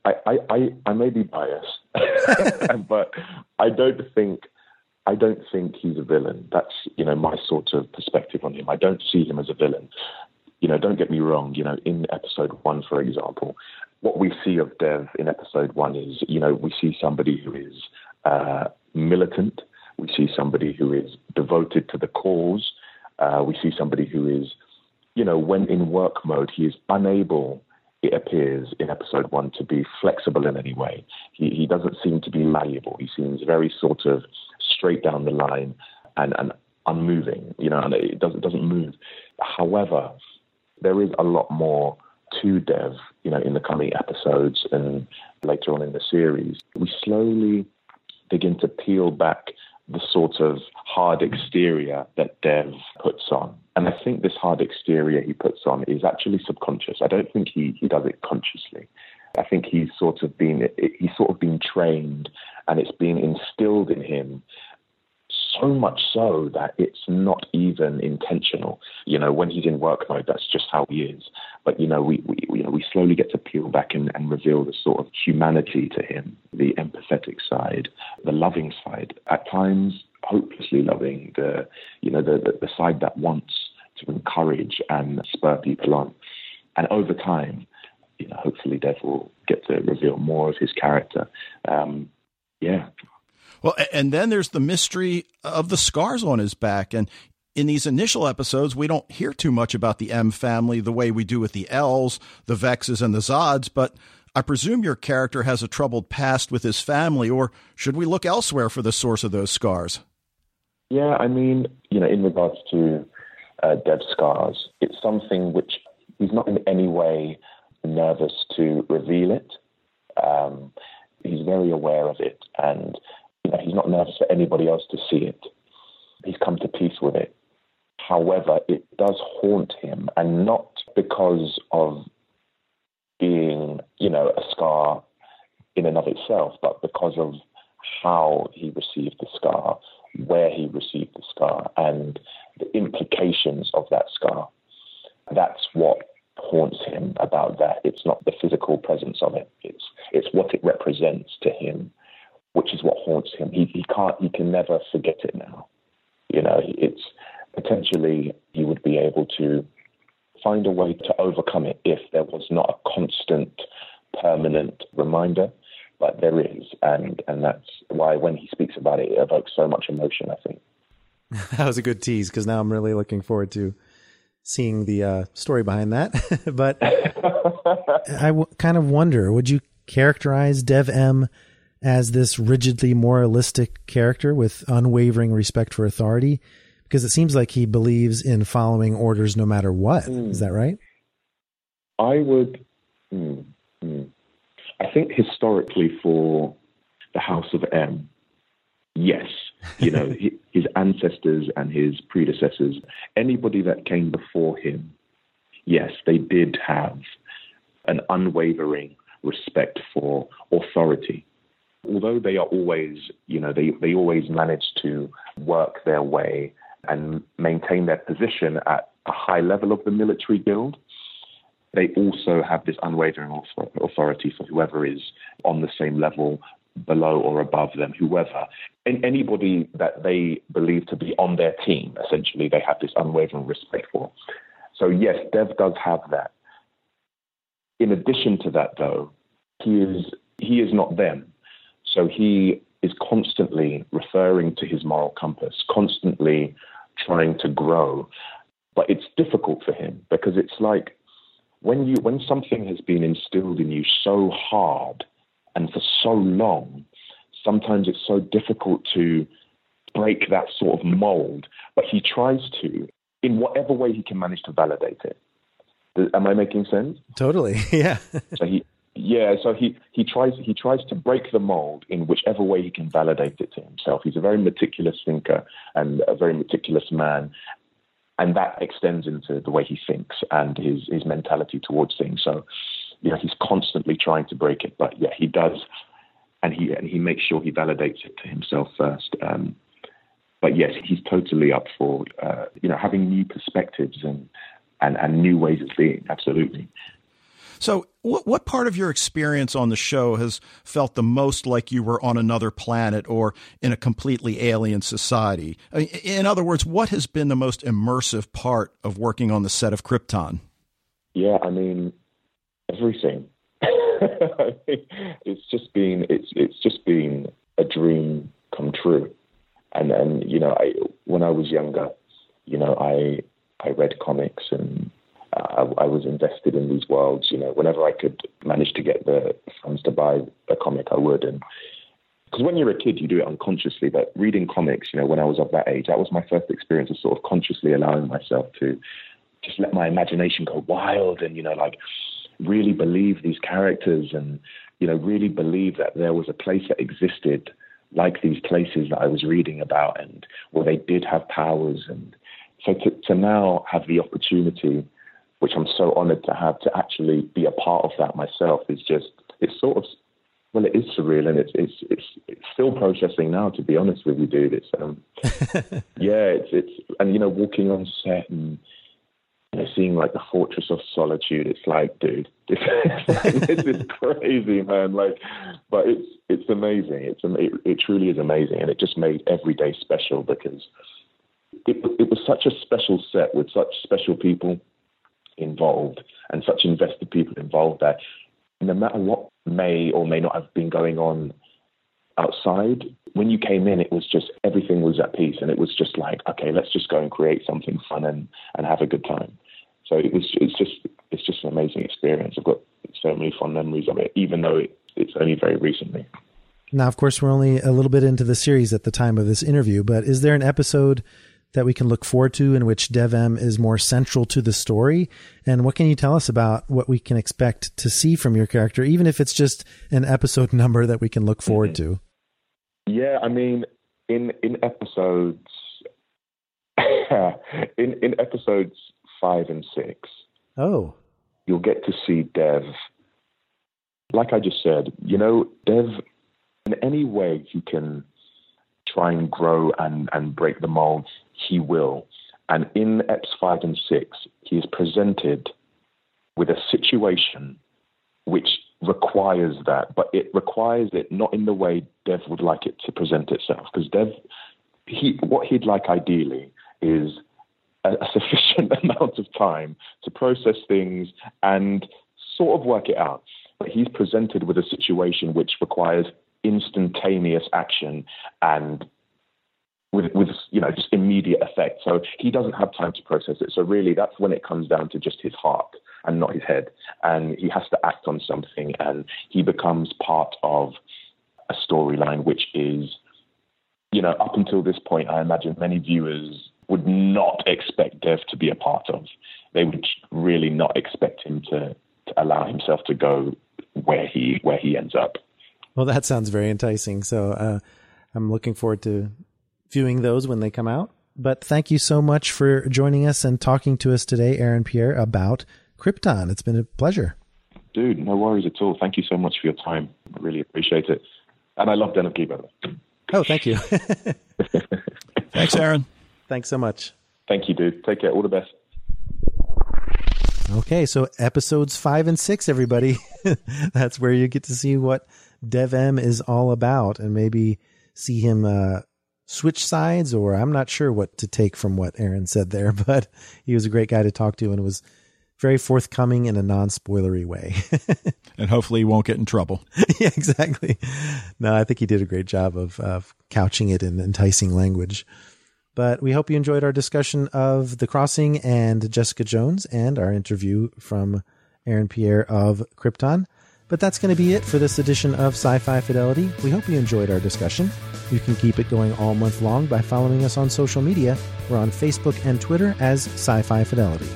I, I, I, I may be biased, but I don't think I don't think he's a villain. That's you know my sort of perspective on him. I don't see him as a villain. You know, don't get me wrong. You know, in episode one, for example, what we see of Dev in episode one is you know we see somebody who is uh, militant. We see somebody who is devoted to the cause. Uh, we see somebody who is, you know, when in work mode, he is unable it appears in episode one to be flexible in any way. He, he doesn't seem to be malleable. He seems very sort of straight down the line and, and unmoving, you know, and it doesn't, doesn't move. However, there is a lot more to Dev, you know, in the coming episodes and later on in the series. We slowly begin to peel back the sort of hard exterior that Dev puts on. And I think this hard exterior he puts on is actually subconscious. I don't think he, he does it consciously. I think he's sort of been he's sort of been trained and it's been instilled in him so much so that it's not even intentional. You know, when he's in work mode, that's just how he is. But you know, we, we you know we slowly get to peel back and, and reveal the sort of humanity to him, the empathetic side, the loving side. At times, hopelessly loving, the you know the, the, the side that wants to encourage and spur people on. And over time, you know, hopefully, Dev will get to reveal more of his character. Um, yeah, Well, and then there's the mystery of the scars on his back. And in these initial episodes, we don't hear too much about the M family the way we do with the L's, the Vexes, and the Zods. But I presume your character has a troubled past with his family, or should we look elsewhere for the source of those scars? Yeah, I mean, you know, in regards to uh, scars, it's something which he's not in any way nervous to reveal it. Um, he's very aware of it, and you know, he's not nervous for anybody else to see it. He's come to peace with it. However, it does haunt him, and not because of being, you know, a scar in and of itself, but because of how he received the scar, where he received the scar, and the implications of that scar. That's what haunts him about that. It's not the physical presence of it. It's it's what it represents to him, which is what haunts him. He he can't he can never forget it now. You know, it's potentially he would be able to find a way to overcome it if there was not a constant, permanent reminder. But there is, and and that's why when he speaks about it, it evokes so much emotion. I think. that was a good tease because now I'm really looking forward to seeing the uh, story behind that. but I w- kind of wonder would you characterize Dev-Em as this rigidly moralistic character with unwavering respect for authority? Because it seems like he believes in following orders no matter what. Is that right? I would. Hmm, hmm. I think historically for the House of M, yes, you know, his ancestors and his predecessors, anybody that came before him, yes, they did have an unwavering respect for authority. Although they are always, you know, they, they always manage to work their way and maintain their position at a high level of the military guild, they also have this unwavering authority for whoever is on the same level below or above them, whoever. And anybody that they believe to be on their team, essentially, they have this unwavering respect for. So, yes, Dev does have that. In addition to that, though, he is, he is not them. So he is constantly referring to his moral compass, constantly trying to grow. But it's difficult for him because it's like when you when something has been instilled in you so hard and for so long, sometimes it's so difficult to break that sort of mold. But he tries to, in whatever way he can manage to validate it. Am I making sense? Totally. Yeah. so he yeah, so he, he tries he tries to break the mold in whichever way he can validate it to himself. He's a very meticulous thinker and a very meticulous man, and that extends into the way he thinks and his his mentality towards things. So, you know, he's constantly trying to break it, but yeah, he does, and he and he makes sure he validates it to himself first. Um, but yes, he's totally up for uh, you know having new perspectives and, and and new ways of being. Absolutely. So, what, what part of your experience on the show has felt the most like you were on another planet or in a completely alien society? In other words, what has been the most immersive part of working on the set of Krypton? Yeah, I mean, everything. it's just been it's it's just been a dream come true, and and you know, I when I was younger, you know, I I read comics and I, I, was invested in these worlds. You know, whenever I could manage to get the funds to buy a comic, I would. And because when you're a kid, you do it unconsciously. But reading comics, you know, when I was of that age, that was my first experience of sort of consciously allowing myself to just let my imagination go wild and you know, like really believe these characters and you know, really believe that there was a place that existed like these places that I was reading about and where they did have powers and so to, to now have the opportunity which I'm so honored to have to actually be a part of that myself is just it's sort of well it is surreal and it's it's it's, it's still processing now to be honest with you dude. It's um yeah it's it's and you know walking on set and you know, seeing like the fortress of solitude it's like dude this, this is crazy man like but it's it's amazing. It's it, it truly is amazing and it just made every day special because it, it was such a special set with such special people involved and such invested people involved that no matter what may or may not have been going on outside, when you came in, it was just everything was at peace, and it was just like, okay, let's just go and create something fun and, and have a good time. So it was it's just it's just an amazing experience. I've got so many fond memories of it, even though it, it's only very recently. Now, of course, we're only a little bit into the series at the time of this interview, but is there an episode that we can look forward to in which Dev-Em is more central to the story? And what can you tell us about what we can expect to see from your character, even if it's just an episode number that we can look forward mm-hmm. to? Yeah, I mean, in in episodes in in episodes five and six. Oh. You'll get to see Dev. Like I just said, you know, Dev in any way he can try and grow and, and break the molds, he will. And in EPs 5 and 6, he is presented with a situation which requires that, but it requires it not in the way Dev would like it to present itself. Because Dev, he, what he'd like ideally is a, a sufficient amount of time to process things and sort of work it out. But he's presented with a situation which requires instantaneous action and with, with you know just immediate effect. So he doesn't have time to process it. So really, that's when it comes down to just his heart and not his head, and he has to act on something, and he becomes part of a storyline which is, you know, up until this point, I imagine many viewers would not expect Dev to be a part of. They would really not expect him to, to allow himself to go where he where he ends up. Well, that sounds very enticing. So uh, I'm looking forward to viewing those when they come out. But thank you so much for joining us and talking to us today, Aaron Pierre, about Krypton. It's been a pleasure. Dude, no worries at all. Thank you so much for your time. I really appreciate it. And I love Den of Geek, by the way. Oh, thank you. Thanks, Aaron. Thanks so much. Thank you, dude. Take care. All the best. Okay, so episodes five and six, everybody. That's where you get to see what Dev-Em is all about and maybe see him uh, switch sides, or I'm not sure what to take from what Aaron said there, but he was a great guy to talk to and was very forthcoming in a non spoilery way. And hopefully he won't get in trouble. yeah, exactly. No, I think he did a great job of, of couching it in enticing language. But we hope you enjoyed our discussion of The Crossing and Jessica Jones and our interview from Aaron Pierre of Krypton. But that's going to be it for this edition of Sci Fi Fidelity. We hope you enjoyed our discussion. You can keep it going all month long by following us on social media. We're on Facebook and Twitter as Sci Fi Fidelity.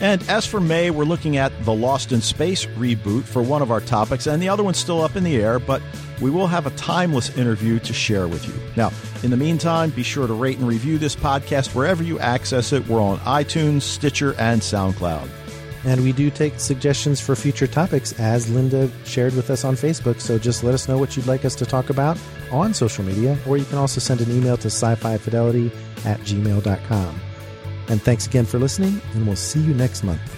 And as for May, we're looking at the Lost in Space reboot for one of our topics, and the other one's still up in the air, but we will have a timeless interview to share with you. Now, in the meantime, be sure to rate and review this podcast wherever you access it. We're on iTunes, Stitcher, and SoundCloud. And we do take suggestions for future topics, as Linda shared with us on Facebook. So just let us know what you'd like us to talk about on social media, or you can also send an email to sci fi fidelity at gmail.com. And thanks again for listening, and we'll see you next month.